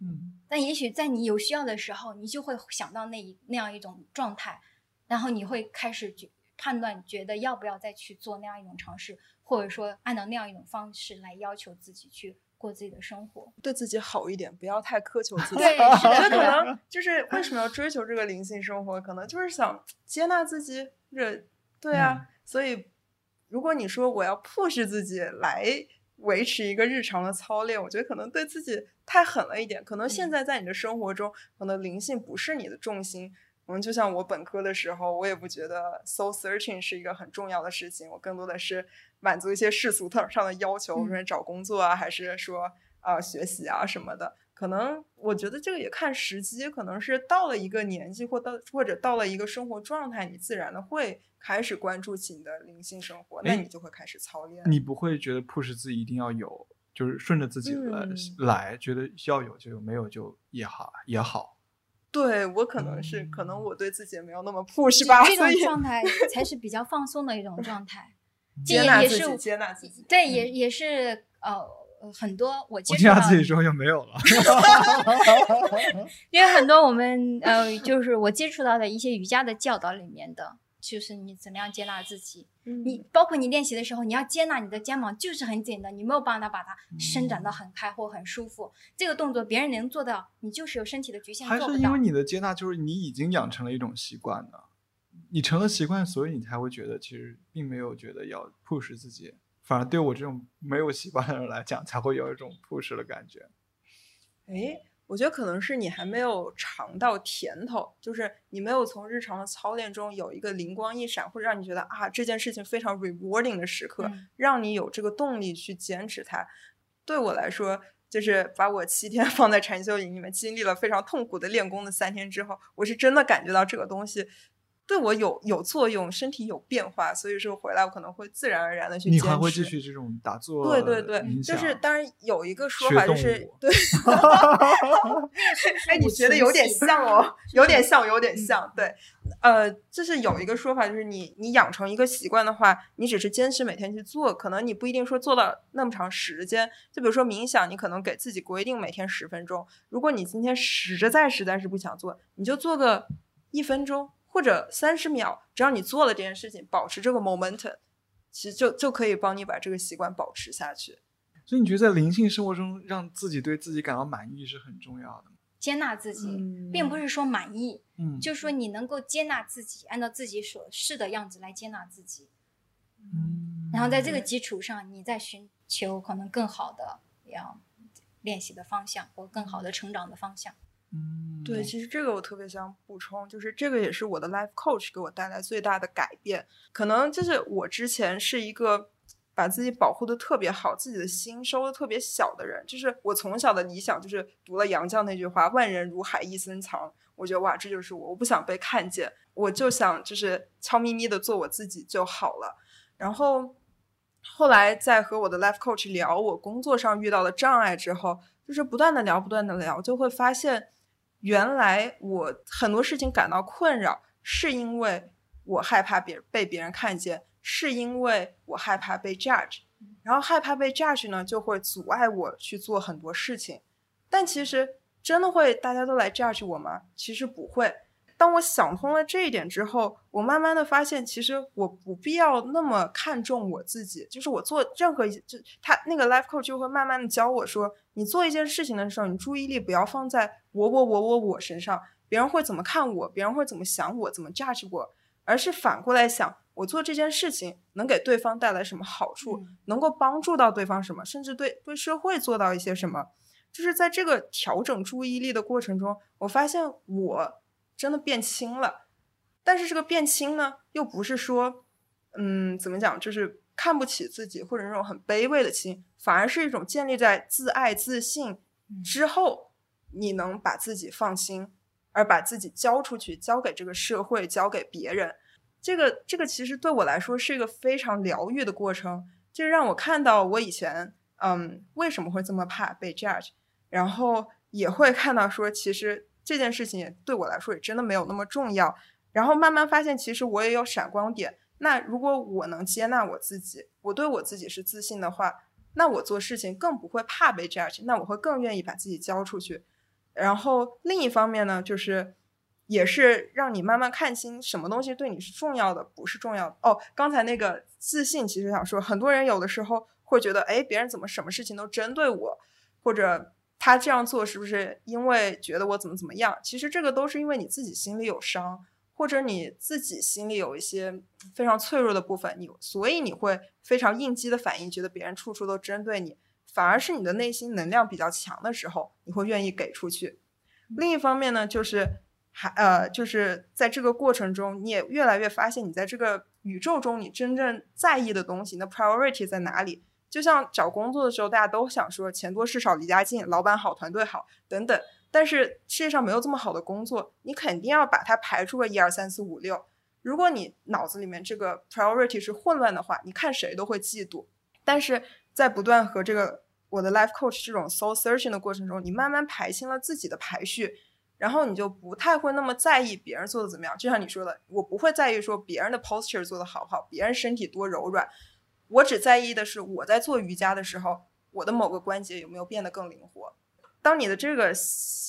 嗯，但也许在你有需要的时候，你就会想到那一那样一种状态，然后你会开始觉判断，觉得要不要再去做那样一种尝试，或者说按照那样一种方式来要求自己去过自己的生活。对自己好一点，不要太苛求自己。对，我，觉得可。能 [LAUGHS] 就是为什么要追求这个灵性生活，可能就是想接纳自己。这对啊，所以如果你说我要 push 自己来维持一个日常的操练，我觉得可能对自己太狠了一点。可能现嗯在在你的生活中，可能灵性不是你的重心。嗯，就像我本科的时候，我也不觉得 soul searching 是一个很重要的事情，我更多的是满足一些世俗上的要求，嗯说找工作啊，还是说啊、学习啊什么的。可能我觉得这个也看时机，可能是到了一个年纪，或到或者到了一个生活状态，你自然的会开始关注起你的灵性生活，那哎你就会开始操练。你不会觉得 push 自己一定要有，就是顺着自己来、嗯来，觉得要有就有，没有就也好也好。对我可能是，可能我对自己也没有那么 push 吧，这所以种状态 [LAUGHS] 才是比较放松的一种状态。[LAUGHS] 这接也也是纳自己，接纳自己。对，也也是呃呃很多我接触到自己之后就没有了。[LAUGHS] 因为很多我们呃，就是我接触到的一些瑜伽的教导里面的，就是你怎么样接纳自己。你包括你练习的时候，你要接纳你的肩膀就是很紧的，你没有办法把它伸展到很开或很舒服。这个动作别人能做到，你就是有身体的局限还是因为。你的接纳，就是你已经养成了一种习惯呢？你成了习惯，所以你才会觉得其实并没有觉得要 push 自己，反而对我这种没有习惯的人来讲，才会有一种 push 的感觉。哎，我觉得可能是你还没有尝到甜头，就是你没有从日常的操练中有一个灵光一闪，或者让你觉得啊这件事情非常 rewarding 的时刻，嗯让你有这个动力去坚持它。对我来说，就是把我七天 [LAUGHS] 放在禅修营里面，经历了非常痛苦的练功的三天之后，我是真的感觉到这个东西。对我有有作用，身体有变化，所以说回来我可能会自然而然的去坚持。你还会继续这种打坐？对对对，冥就是想当然有一个说法就是物对，[LAUGHS] 哎，你学的有点像哦，[LAUGHS] 有点像，有点像。对，呃，就是有一个说法，就是你你养成一个习惯的话，你只是坚持每天去做，可能你不一定说做到那么长时间。就比如说冥想，你可能给自己规定每天十分钟，如果你今天实在实在是不想做，你就做个一分钟或者三十秒，只要你做了这件事情，保持这个 momentum，其实就就可以帮你把这个习惯保持下去。所以你觉得在灵性生活中，让自己对自己感到满意是很重要的吗？接纳自己，嗯并不是说满意，嗯，就是说你能够接纳自己，按照自己所是的样子来接纳自己。嗯然后在这个基础上，你再寻求可能更好的要练习的方向，或更好的成长的方向。嗯对，其实这个我特别想补充，就是这个也是我的 life coach 给我带来最大的改变。可能就是我之前是一个把自己保护的特别好，自己的心收的特别小的人。就是我从小的理想就是读了杨绛那句话“万人如海，一森藏”，我觉得哇，这就是我，我不想被看见，我就想就是悄咪咪的做我自己就好了。然后后来在和我的 life coach 聊我工作上遇到的障碍之后，就是不断的聊，不断的聊，就会发现，原来我很多事情感到困扰，是因为我害怕别被别人看见，是因为我害怕被 judge，然后害怕被 judge 呢，就会阻碍我去做很多事情。但其实真的会大家都来 judge 我吗？其实不会。当我想通了这一点之后，我慢慢的发现，其实我不必要那么看重我自己。就是我做任何一，就他那个 life coach 就会慢慢的教我说，你做一件事情的时候，你注意力不要放在我我我我我身上，别人会怎么看我，别人会怎么想我，怎么 judge 我，而是反过来想，我做这件事情能给对方带来什么好处，嗯能够帮助到对方什么，甚至对对社会做到一些什么。就是在这个调整注意力的过程中，我发现我真的变轻了。但是这个变轻呢，又不是说，嗯，怎么讲，就是看不起自己或者那种很卑微的轻，反而是一种建立在自爱自信嗯之后，你能把自己放心，而把自己交出去，交给这个社会，交给别人。这个这个其实对我来说是一个非常疗愈的过程，这让我看到我以前嗯为什么会这么怕被 judge，然后也会看到说其实这件事情也对我来说也真的没有那么重要，然后慢慢发现其实我也有闪光点。那如果我能接纳我自己，我对我自己是自信的话，那我做事情更不会怕被 judge，那我会更愿意把自己交出去。然后另一方面呢，就是也是让你慢慢看清什么东西对你是重要的，不是重要的。哦，刚才那个自信，其实想说，很多人有的时候会觉得，哎，别人怎么什么事情都针对我，或者他这样做是不是因为觉得我怎么怎么样？其实这个都是因为你自己心里有伤。或者你自己心里有一些非常脆弱的部分，你所以你会非常应激的反应，觉得别人处处都针对你，反而是你的内心能量比较强的时候，你会愿意给出去。另一方面呢，就是还呃，就是在这个过程中，你也越来越发现，你在这个宇宙中，你真正在意的东西，你的 priority 在哪里？就像找工作的时候，大家都想说钱多事少离家近，老板好，团队好等等。但是世界上没有这么好的工作，你肯定要把它排出个一二三四五六。如果你脑子里面这个 priority 是混乱的话，你看谁都会嫉妒。但是在不断和这个我的 life coach 这种 soul searching 的过程中，你慢慢排清了自己的排序，然后你就不太会那么在意别人做的怎么样。就像你说的，我不会在意说别人的 posture 做的好不好，别人身体多柔软，我只在意的是我在做瑜伽的时候，我的某个关节有没有变得更灵活。当你的这个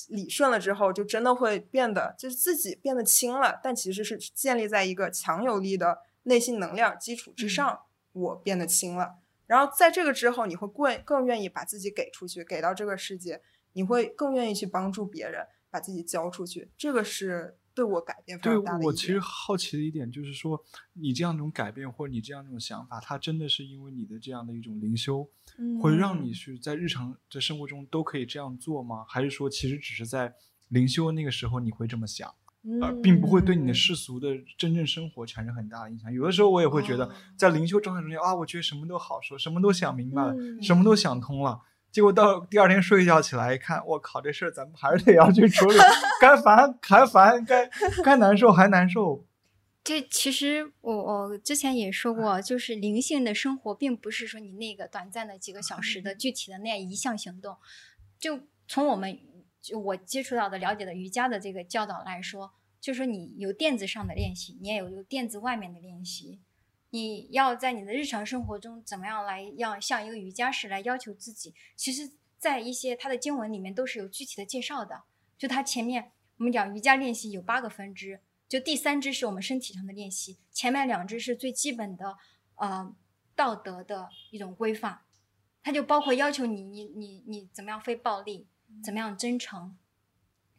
理顺了之后，就真的会变得就是自己变得轻了，但其实是建立在一个强有力的内心能量基础之上，我变得轻了。然后在这个之后，你会更更愿意把自己给出去，给到这个世界，你会更愿意去帮助别人，把自己交出去。这个是对我改变非常大的。对我其实好奇的一点就是说，你这样一种改变，或者你这样一种想法，它真的是因为你的这样的一种灵修。会让你去在日常在生活中都可以这样做吗？还是说其实只是在灵修那个时候你会这么想，而并不会对你的世俗的真正生活产生很大的影响？有的时候我也会觉得，在灵修状态中间啊，我觉得什么都好说，什么都想明白了，什么都想通了，结果到第二天睡一觉起来一看，我靠，这事儿咱们还是得要去处理，[LAUGHS] 该烦 [LAUGHS] 还烦，该该难受 [LAUGHS] 还难受。这其实我我之前也说过，就是灵性的生活，并不是说你那个短暂的几个小时的具体的那样一项行动。就从我们就我接触到的、了解的瑜伽的这个教导来说，就说你有垫子上的练习，你也有有垫子外面的练习。你要在你的日常生活中怎么样来，要像一个瑜伽师来要求自己。其实，在一些他的经文里面都是有具体的介绍的。就他前面我们讲瑜伽练习有八个分支。就第三支是我们身体上的练习，前面两支是最基本的，呃，道德的一种规范，它就包括要求你，你，你，你怎么样非暴力，怎么样真诚，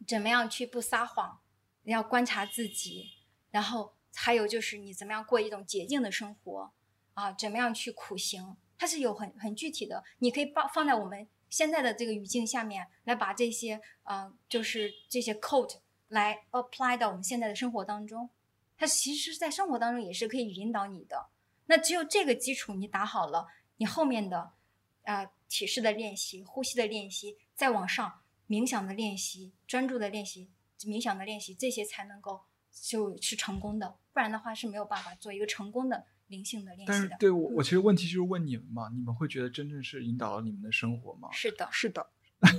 怎么样去不撒谎，要观察自己，然后还有就是你怎么样过一种洁净的生活，啊，怎么样去苦行，它是有很很具体的，你可以放放在我们现在的这个语境下面来把这些，呃，就是这些 code。来 apply 到我们现在的生活当中，它其实，在生活当中也是可以引导你的。那只有这个基础你打好了，你后面的，呃，体式的练习、呼吸的练习，再往上冥想的练习、专注的练习、冥想的练习，这些才能够就是成功的。不然的话是没有办法做一个成功的灵性的练习的。对我，我其实问题就是问你们嘛，你们会觉得真正是引导了你们的生活吗？是的，是的。[LAUGHS]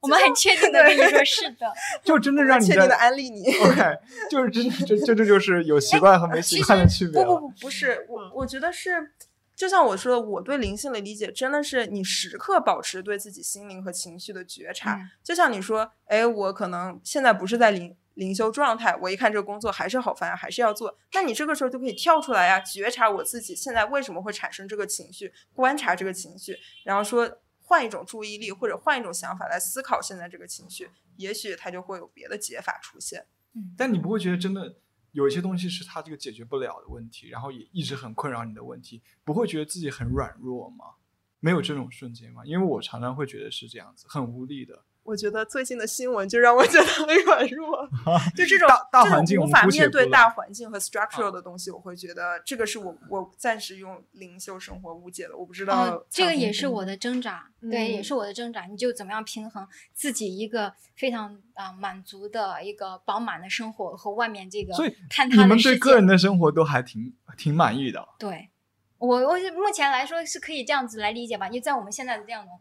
我们很确定的跟你说，[LAUGHS] [LAUGHS] 是的，就真的让你确定的安利你。OK，就是真这这这就是有习惯和没习惯的区别。不不不，不是我，我觉得是，就像我说的，我对灵性的理解真的是你时刻保持对自己心灵和情绪的觉察。就像你说，哎，我可能现在不是在灵灵修状态，我一看这个工作还是好烦，还是要做。那你这个时候就可以跳出来呀，觉察我自己现在为什么会产生这个情绪，观察这个情绪，然后说。换一种注意力，或者换一种想法来思考现在这个情绪，也许它就会有别的解法出现。嗯，但你不会觉得真的有一些东西是他这个解决不了的问题，然后也一直很困扰你的问题，不会觉得自己很软弱吗？没有这种瞬间吗？因为我常常会觉得是这样子，很无力的。我觉得最近的新闻就让我觉得很软弱，[LAUGHS] 就这种大环境无法面对大环境和 structural 的东西，我会觉得这个是我我暂时用灵修生活误解的，我不知道。这个也是我的挣扎，对，也是我的挣扎。你就怎么样平衡自己一个非常啊满足的一个饱满的生活和外面这个？所以你们对个人的生活都还挺挺满意的。对，我我目前来说是可以这样子来理解吧，就在我们现在的这样的。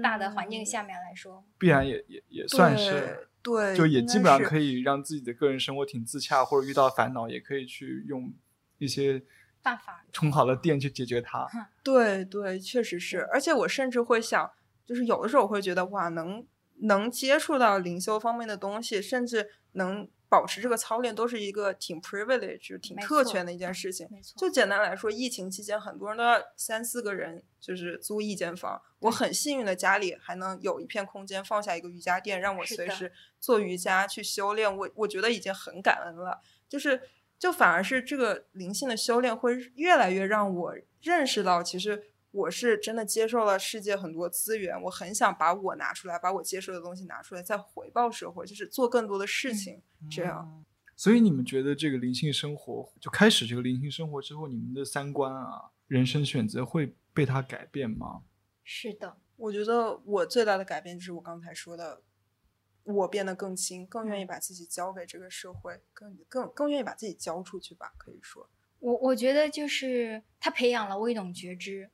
大的环境下面来说，必然也也也算是对，就也基本上可以让自己的个人生活挺自洽，或者遇到烦恼也可以去用一些办法，充好了电去解决它。[LAUGHS] 对对，确实是。而且我甚至会想，就是有的时候我会觉得，哇，能能接触到灵修方面的东西，甚至能保持这个操练，都是一个挺 privilege、挺特权的一件事情。没错，就简单来说，疫情期间很多人都要三四个人，就是租一间房。我很幸运的家里还能有一片空间，放下一个瑜伽垫，让我随时做瑜伽去修炼。我我觉得已经很感恩了。就是就反而是这个灵性的修炼，会越来越让我认识到，其实我是真的接受了世界很多资源，我很想把我拿出来，把我接受的东西拿出来，再回报社会，就是做更多的事情。这样，所以你们觉得这个灵性生活就开始这个灵性生活之后，你们的三观啊、人生选择会被它改变吗？是的，我觉得我最大的改变就是我刚才说的，我变得更轻，更愿意把自己交给这个社会，更更更愿意把自己交出去吧，可以说。我我觉得就是他培养了我一种觉知，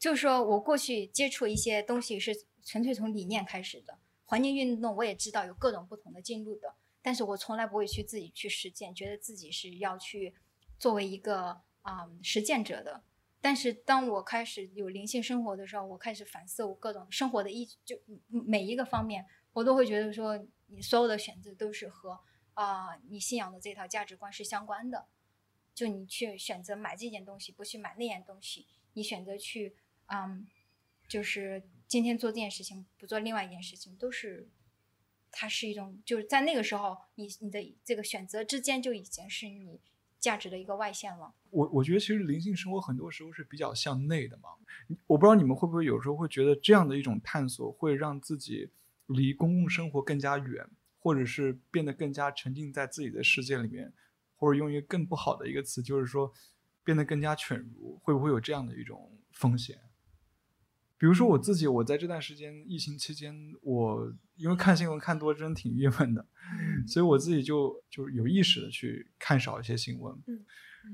就是说我过去接触一些东西是纯粹从理念开始的，环境运动我也知道有各种不同的进入的，但是我从来不会去自己去实践，觉得自己是要去作为一个啊、实践者的。但是当我开始有灵性生活的时候，我开始反思我各种生活的一就每一个方面，我都会觉得说，你所有的选择都是和啊、你信仰的这套价值观是相关的。就你去选择买这件东西，不去买那件东西，你选择去，嗯，就是今天做这件事情，不做另外一件事情，都是，它是一种，就是在那个时候，你你的这个选择之间就已经是你价值的一个外线了。我我觉得其实灵性生活很多时候是比较向内的嘛。我不知道你们会不会有时候会觉得这样的一种探索会让自己离公共生活更加远，或者是变得更加沉浸在自己的世界里面，或者用一个更不好的一个词，就是说变得更加犬儒，会不会有这样的一种风险？比如说我自己，我在这段时间疫情期间，我因为看新闻看多，真的挺郁闷的，[LAUGHS] 所以我自己就就有意识的去看少一些新闻，嗯。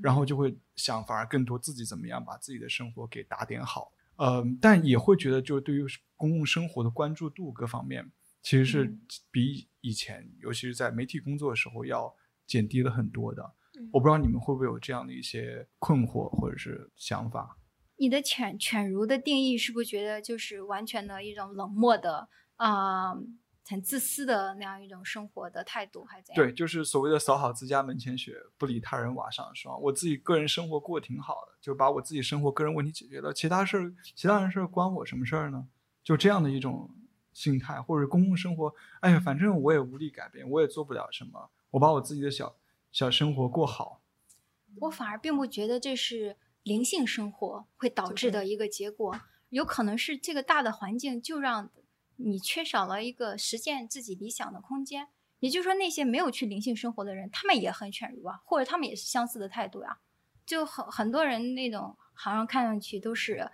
然后就会想，反而更多自己怎么样把自己的生活给打点好，嗯、但也会觉得，就对于公共生活的关注度各方面，其实是嗯。比以前，尤其是在媒体工作的时候要减低了很多的。嗯。我不知道你们会不会有这样的一些困惑或者是想法。你的犬犬儒的定义是不是觉得就是完全的一种冷漠的啊、很自私的那样一种生活的态度，还是怎样？对，就是所谓的扫好自家门前雪，不理他人瓦上霜。我自己个人生活过得挺好的，就把我自己生活个人问题解决了，其他事儿，其他人事儿关我什么事儿呢？就这样的一种心态，或者公共生活，哎呀，反正我也无力改变，我也做不了什么，我把我自己的小小生活过好。我反而并不觉得这是灵性生活会导致的一个结果，有可能是这个大的环境就让你缺少了一个实现自己理想的空间。也就是说，那些没有去灵性生活的人，他们也很犬儒啊，或者他们也是相似的态度呀、就很很多人那种好像看上去都是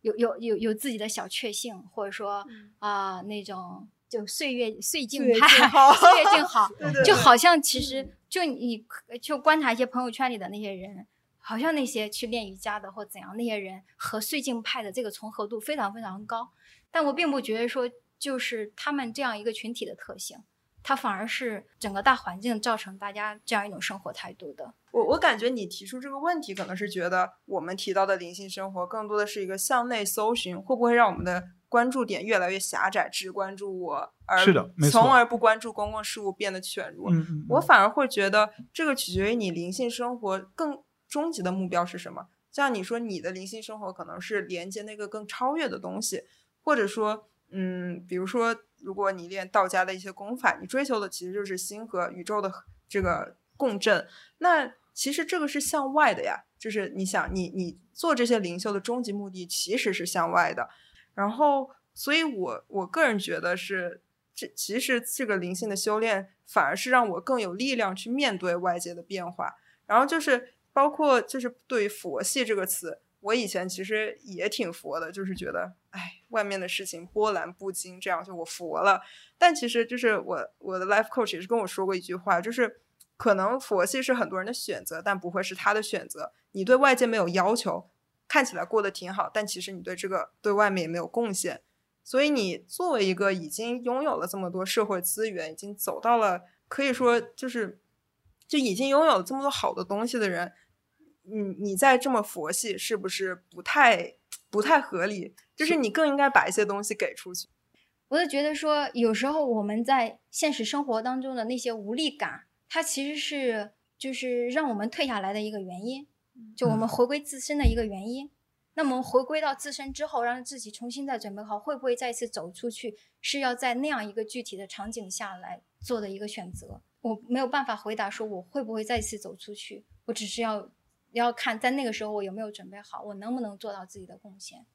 有有有有自己的小确幸，或者说啊、那种就岁月岁月派，静好岁月静好，[LAUGHS] 对对对就好像其实就你就观察一些朋友圈里的那些人，好像那些去练瑜伽的或怎样那些人和碎镜派的这个重合度非常非常高，但我并不觉得说就是他们这样一个群体的特性，它反而是整个大环境造成大家这样一种生活态度的。我我感觉你提出这个问题，可能是觉得我们提到的灵性生活，更多的是一个向内搜寻，会不会让我们的关注点越来越狭窄，只关注我，而是的没错从而不关注公共事务，变得犬儒。嗯嗯，我反而会觉得这个取决于你灵性生活更终极的目标是什么。像你说，你的灵性生活可能是连接那个更超越的东西，或者说，嗯，比如说，如果你练道家的一些功法，你追求的其实就是心和宇宙的这个共振。那其实这个是向外的呀，就是你想，你你做这些灵修的终极目的其实是向外的。然后，所以我我个人觉得是，这其实这个灵性的修炼反而是让我更有力量去面对外界的变化。然后就是包括就是对于佛系这个词，我以前其实也挺佛的，就是觉得哎，外面的事情波澜不惊，这样就我佛了。但其实就是我我的 life coach 也是跟我说过一句话，就是可能佛系是很多人的选择，但不会是他的选择。你对外界没有要求，看起来过得挺好，但其实你对这个对外面也没有贡献。所以你作为一个已经拥有了这么多社会资源，已经走到了可以说就是就已经拥有了这么多好的东西的人，你你再这么佛系，是不是不太不太合理？就是你更应该把一些东西给出去。我就觉得说，有时候我们在现实生活当中的那些无力感，它其实是就是让我们退下来的一个原因，就我们回归自身的一个原因。那么回归到自身之后，让自己重新再准备好，会不会再次走出去？是要在那样一个具体的场景下来做的一个选择。我没有办法回答说我会不会再次走出去，我只是要要看在那个时候我有没有准备好，我能不能做到自己的贡献。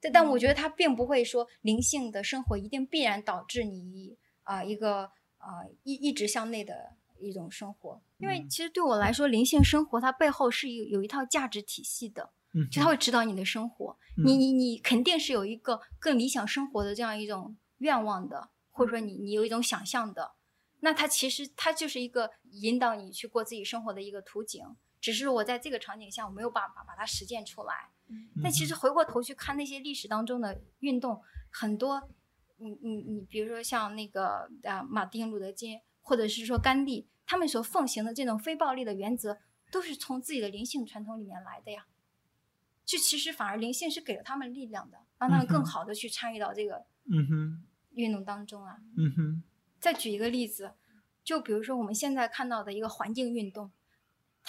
但但我觉得它并不会说灵性的生活一定必然导致你啊一个啊一一直向内的一种生活，因为其实对我来说，灵性生活它背后是有有一套价值体系的，就它会指导你的生活。你你你肯定是有一个更理想生活的这样一种愿望的，或者说你你有一种想象的，那它其实它就是一个引导你去过自己生活的一个途径。只是我在这个场景下，我没有办法把它实践出来。但其实回过头去看那些历史当中的运动，很多，你你你，比如说像那个啊，马丁路德金，或者是说甘地，他们所奉行的这种非暴力的原则，都是从自己的灵性传统里面来的呀。就其实反而灵性是给了他们力量的，让他们更好的去参与到这个嗯哼运动当中啊。嗯哼。再举一个例子，就比如说我们现在看到的一个环境运动，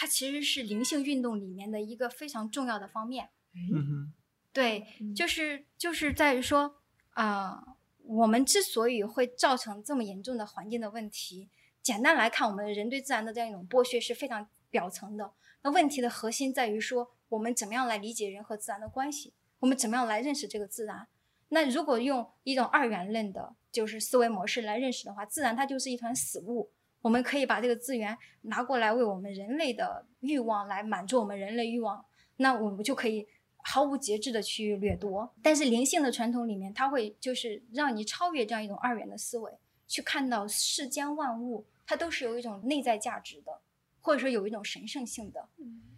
它其实是灵性运动里面的一个非常重要的方面。嗯哼，对，就是就是在于说，啊，我们之所以会造成这么严重的环境的问题，简单来看，我们人对自然的这样一种剥削是非常表层的。那问题的核心在于说，我们怎么样来理解人和自然的关系？我们怎么样来认识这个自然？那如果用一种二元论的，就是思维模式来认识的话，自然它就是一团死物。我们可以把这个资源拿过来为我们人类的欲望来满足我们人类欲望，那我们就可以。毫无节制的去掠夺，但是灵性的传统里面，它会就是让你超越这样一种二元的思维，去看到世间万物，它都是有一种内在价值的，或者说有一种神圣性的。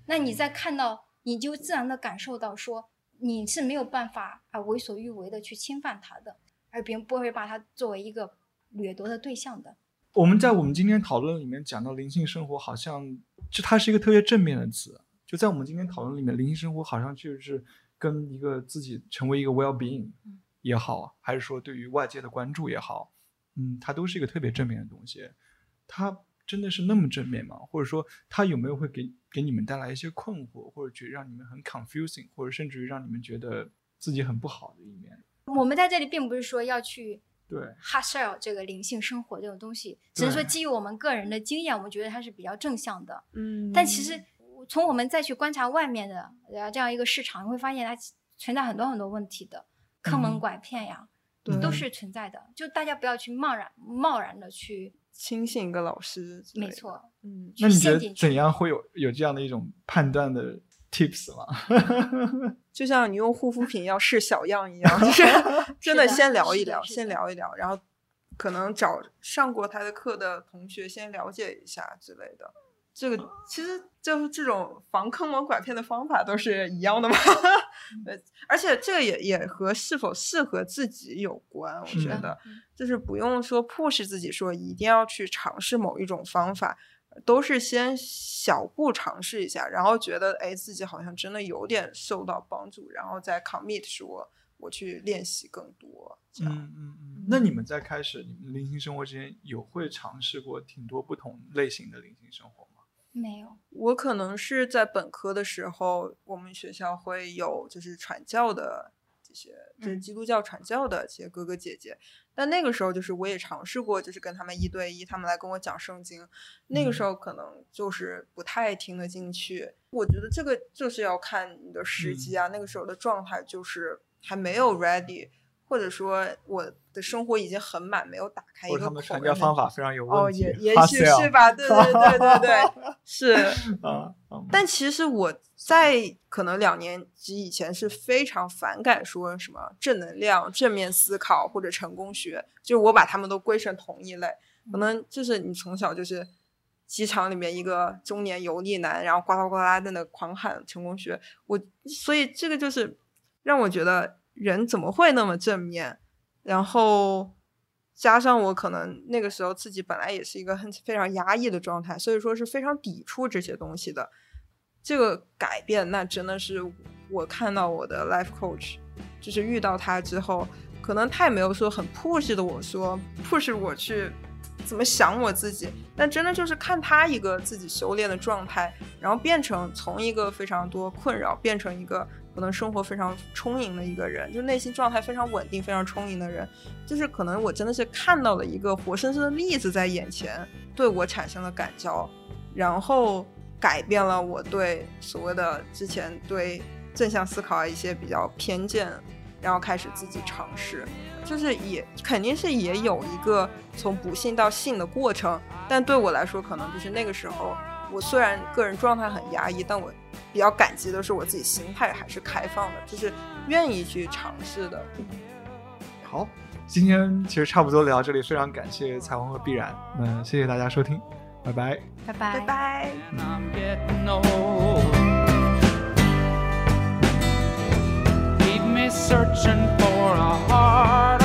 那你在看到，你就自然的感受到说，你是没有办法啊为所欲为的去侵犯它的，而别人不会把它作为一个掠夺的对象的。我们在我们今天讨论里面讲到灵性生活，好像就它是一个特别正面的词。就在我们今天讨论里面，灵性生活好像就是跟一个自己成为一个 well being 也好，还是说对于外界的关注也好，嗯，它都是一个特别正面的东西。它真的是那么正面吗？或者说，它有没有会给给你们带来一些困惑，或者觉得让你们很 confusing，或者甚至于让你们觉得自己很不好的一面？我们在这里并不是说要去对 hard sell 这个灵性生活这种东西，只是说基于我们个人的经验，我们觉得它是比较正向的。嗯，但其实。从我们再去观察外面的这样一个市场，你会发现它存在很多很多问题的，坑蒙拐骗呀，都是存在的。就大家不要去贸然贸然的去轻信一个老师。没错，嗯。那你觉得怎样会有有这样的一种判断的 tips 吗？[LAUGHS] 就像你用护肤品要试小样一样，[LAUGHS] 就是真的先聊一聊，先聊一聊，然后可能找上过他的课的同学先了解一下之类的。这个其实就是这种防坑蒙拐骗的方法都是一样的嘛，[LAUGHS] 呃，而且这个也也和是否适合自己有关。我觉得就是不用说迫使自己说一定要去尝试某一种方法，都是先小步尝试一下，然后觉得哎自己好像真的有点受到帮助，然后再 commit 说我去练习更多。嗯嗯嗯。那你们在开始你们灵性生活之前有会尝试过挺多不同类型的灵性生活吗？没有，我可能是在本科的时候，我们学校会有就是传教的这些，就是基督教传教的这些哥哥姐姐。但那个时候，就是我也尝试过，就是跟他们一对一，他们来跟我讲圣经。那个时候可能就是不太听得进去。我觉得这个就是要看你的时机啊，那个时候的状态就是还没有 ready。或者说我的生活已经很满，没有打开一个口。他们传教方法非常有问题。哦，也也许是吧，对对对对对，[LAUGHS] 是啊。[LAUGHS] 但其实我在可能两年级以前是非常反感说什么正能量、正面思考或者成功学，就是我把他们都归成同一类。可能就是你从小就是机场里面一个中年油腻男，然后呱啦呱啦在那狂喊成功学。我所以这个就是让我觉得。人怎么会那么正面？然后加上我可能那个时候自己本来也是一个很非常压抑的状态，所以说是非常抵触这些东西的。这个改变，那真的是我看到我的 life coach，就是遇到他之后，可能他也没有说很 push 的我说 push 我去怎么想我自己，但真的就是看他一个自己修炼的状态，然后变成从一个非常多困扰变成一个可能生活非常充盈的一个人，就内心状态非常稳定、非常充盈的人，就是可能我真的是看到了一个活生生的例子在眼前，对我产生了感召，然后。改变了我对所谓的之前对正向思考一些比较偏见，然后开始自己尝试，就是也肯定是也有一个从不信到信的过程，但对我来说，可能就是那个时候，我虽然个人状态很压抑，但我比较感激的是我自己心态还是开放的，就是愿意去尝试的。好，今天其实差不多聊到这里，非常感谢彩虹和必然，嗯谢谢大家收听。拜拜，拜拜，拜拜。searching for a heart